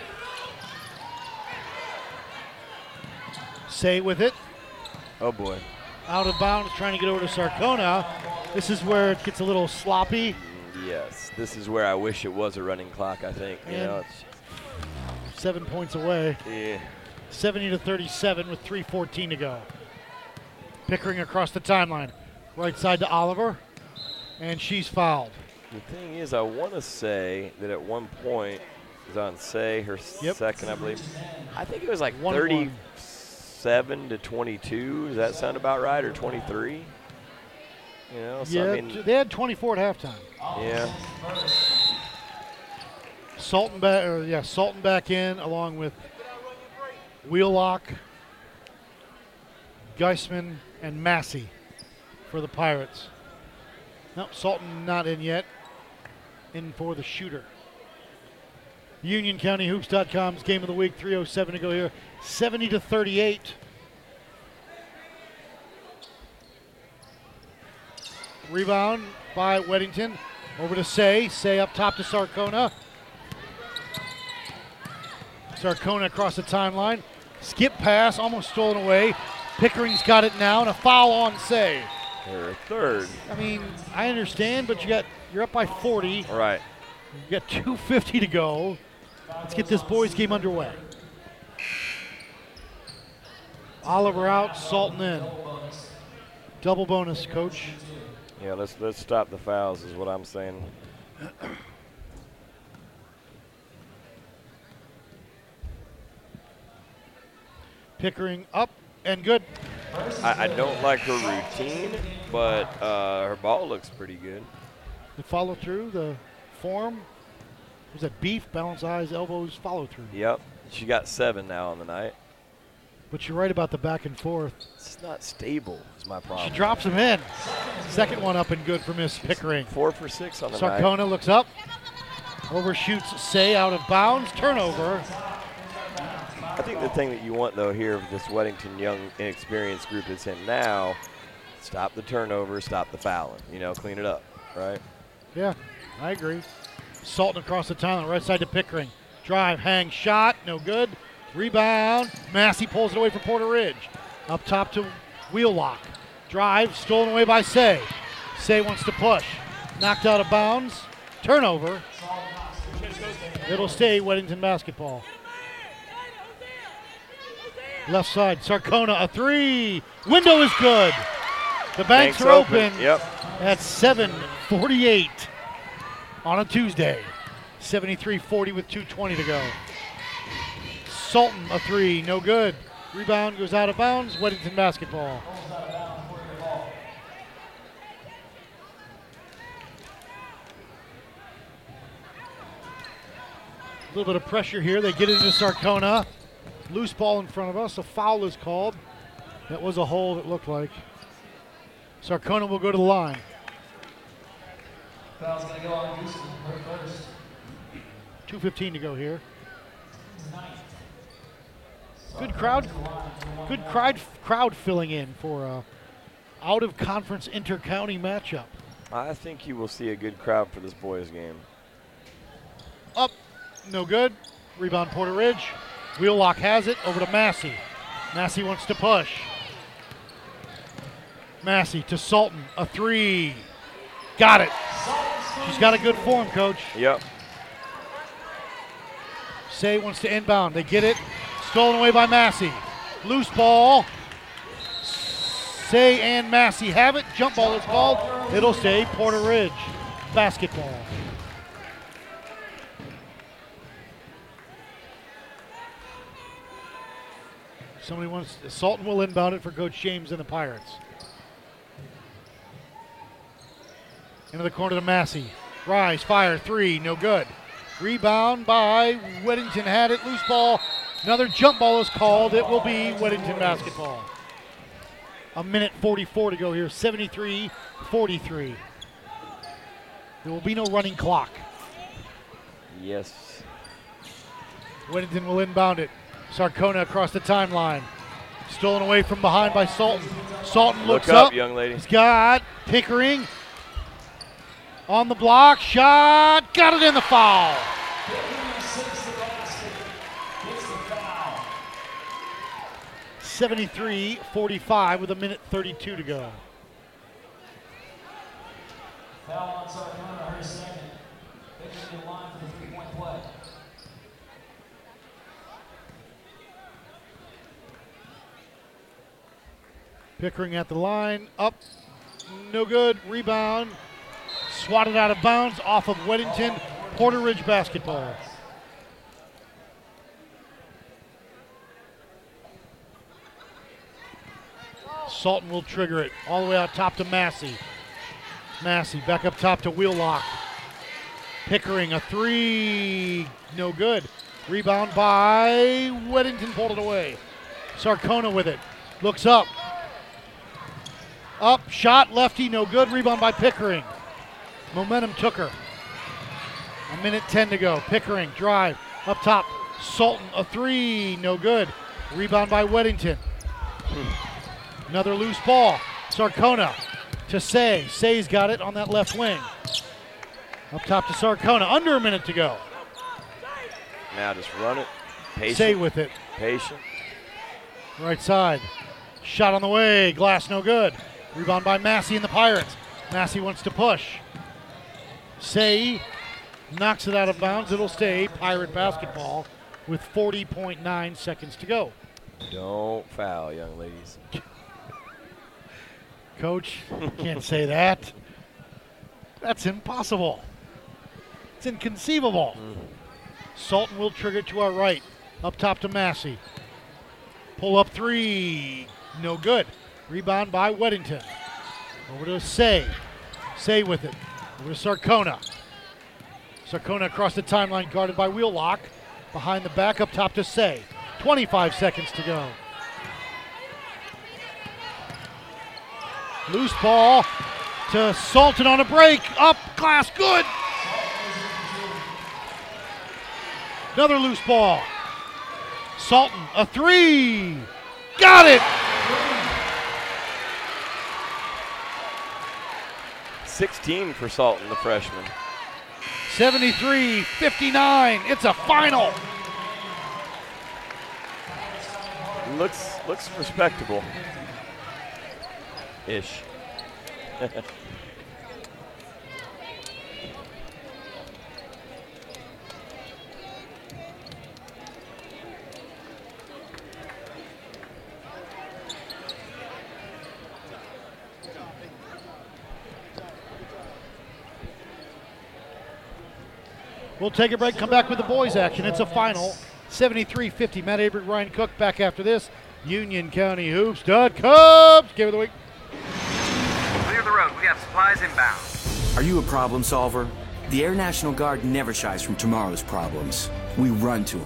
Say with it. Oh boy. Out of bounds, trying to get over to Sarcona. This is where it gets a little sloppy. Yes, this is where I wish it was a running clock. I think you know. It's, Seven points away. yeah. 70 to 37 with 3.14 to go. Pickering across the timeline. Right side to Oliver. And she's fouled. The thing is, I want to say that at one point, it was on say her Yep. second, I believe. I think it was like One and one. 37 to 22. Does that sound about right, or 23? You know, so yeah, I mean, they had 24 at halftime. yeah. Salton back, or yeah, Salton back in along with Wheelock, Geisman, and Massey for the Pirates. Nope, Salton not in yet. In for the shooter. UnionCountyHoops.com's game of the week, 307 to go here. 70 to 38. Rebound by Weddington. Over to Say. Say up top to Sarcona. Sarcona across the timeline. Skip pass, almost stolen away. Pickering's got it now, and a foul on Say. Third. I mean, I understand, but you got you're up by 40. All right. You got 250 to go. Let's get this boys game underway. Oliver out, Salton in. Double bonus, coach. Yeah, let's let's stop the fouls, is what I'm saying. Pickering up and good. I, I don't like her routine, but uh, her ball looks pretty good. The follow through, the form. Was that beef, balance eyes, elbows, follow through. Yep. She got seven now on the night. But you're right about the back and forth. It's not stable, is my problem. She drops him in. Second one up and good for Miss Pickering. Four for six on the night. Sarcona looks up. Overshoots Say out of bounds. Turnover. I think the thing that you want, though, here with this Weddington young, inexperienced group that's in now, stop the turnover, stop the fouling. You know, clean it up, right? Yeah, I agree. Salton across the timeline, right side to Pickering. Drive, hang, shot, no good. Rebound. Massey pulls it away from Porter Ridge. Up top to Wheelock. Drive, stolen away by Say. Say wants to push. Knocked out of bounds. Turnover. It'll stay Weddington basketball. Left side, Sarcona, a three. Window is good. The banks, Banks are open, open. yep. At 7:48 on a Tuesday. 73-40 with 2:20 to go. Salton a three, no good. Rebound goes out of bounds. Weddington basketball. A little bit of pressure here. They get into Sarcona. Loose ball in front of us. A foul is called. That was a hole, it looked like. Sarcona will go to the line. Foul's going to go on Houston, first. 2.15 to go here. Good crowd. Good crowd, crowd filling in for a out of conference inter-county matchup. I think you will see a good crowd for this boys game. Up, no good. Rebound Porter Ridge. Wheelock has it over to Massey. Massey wants to push. Massey to Salton, a three. Got it. She's got a good form, coach. Yep. Say wants to inbound. They get it. Stolen away by Massey. Loose ball. Say and Massey have it. Jump ball is called. It'll stay Porter Ridge. Basketball. Somebody wants Salton will inbound it for Coach James and the Pirates. Into the corner to Massey. Rise, fire, three, no good. Rebound by Weddington had it. Loose ball. Another jump ball is called. It will be Weddington basketball. A minute 44 to go here. 73 43. There will be no running clock. Yes. Weddington will inbound it. Sarcona across the timeline. Stolen away from behind by Salton. Sultan Look looks up, young lady. He's got Pickering on the block. Shot. Got it in the foul. Seventy-three forty-five with a minute thirty-two to go. Foul on Sarcona, her second. Pickering in line for the three-point play. Pickering at the line. Up. No good. Rebound. Swatted out of bounds off of Weddington. Porter Ridge basketball. Salton will trigger it all the way out top to Massey. Massey back up top to Wheelock. Pickering a three, no good. Rebound by Weddington, pulled it away. Sarcona with it, looks up. Up, shot, lefty, no good. Rebound by Pickering. Momentum took her. A minute 10 to go. Pickering, drive, up top. Salton, a three, no good. Rebound by Weddington. Another loose ball. Sarcona to Say. Say's got it on that left wing. Up top to Sarcona. Under a minute to go. Now just run it. Patient. Say with it. Patient. Right side. Shot on the way. Glass no good. Rebound by Massey and the Pirates. Massey wants to push. Say knocks it out of bounds. It'll stay Pirate basketball with 40.9 seconds to go. Don't foul, young ladies. Coach, can't say that. That's impossible. It's inconceivable. Mm-hmm. Salton will trigger to our right. Up top to Massey. Pull up three. No good. Rebound by Weddington. Over to Say. Say with it. Over to Sarcona. Sarcona across the timeline, guarded by Wheelock. Behind the back, up top to Say. 25 seconds to go. Loose ball to Salton on a break. Up, glass, good. Another loose ball. Salton, a three. Got it. 16 for Salton, the freshman. 73 59. It's a final. Looks looks respectable. Ish. We'll take a break, come back with the boys' action. It's a final 73 50. Matt Aberg, Ryan Cook back after this. Union County Hoops. Dud Cubs. Game of the week. Clear the road. We have supplies inbound. Are you a problem solver? The Air National Guard never shies from tomorrow's problems. We run to them.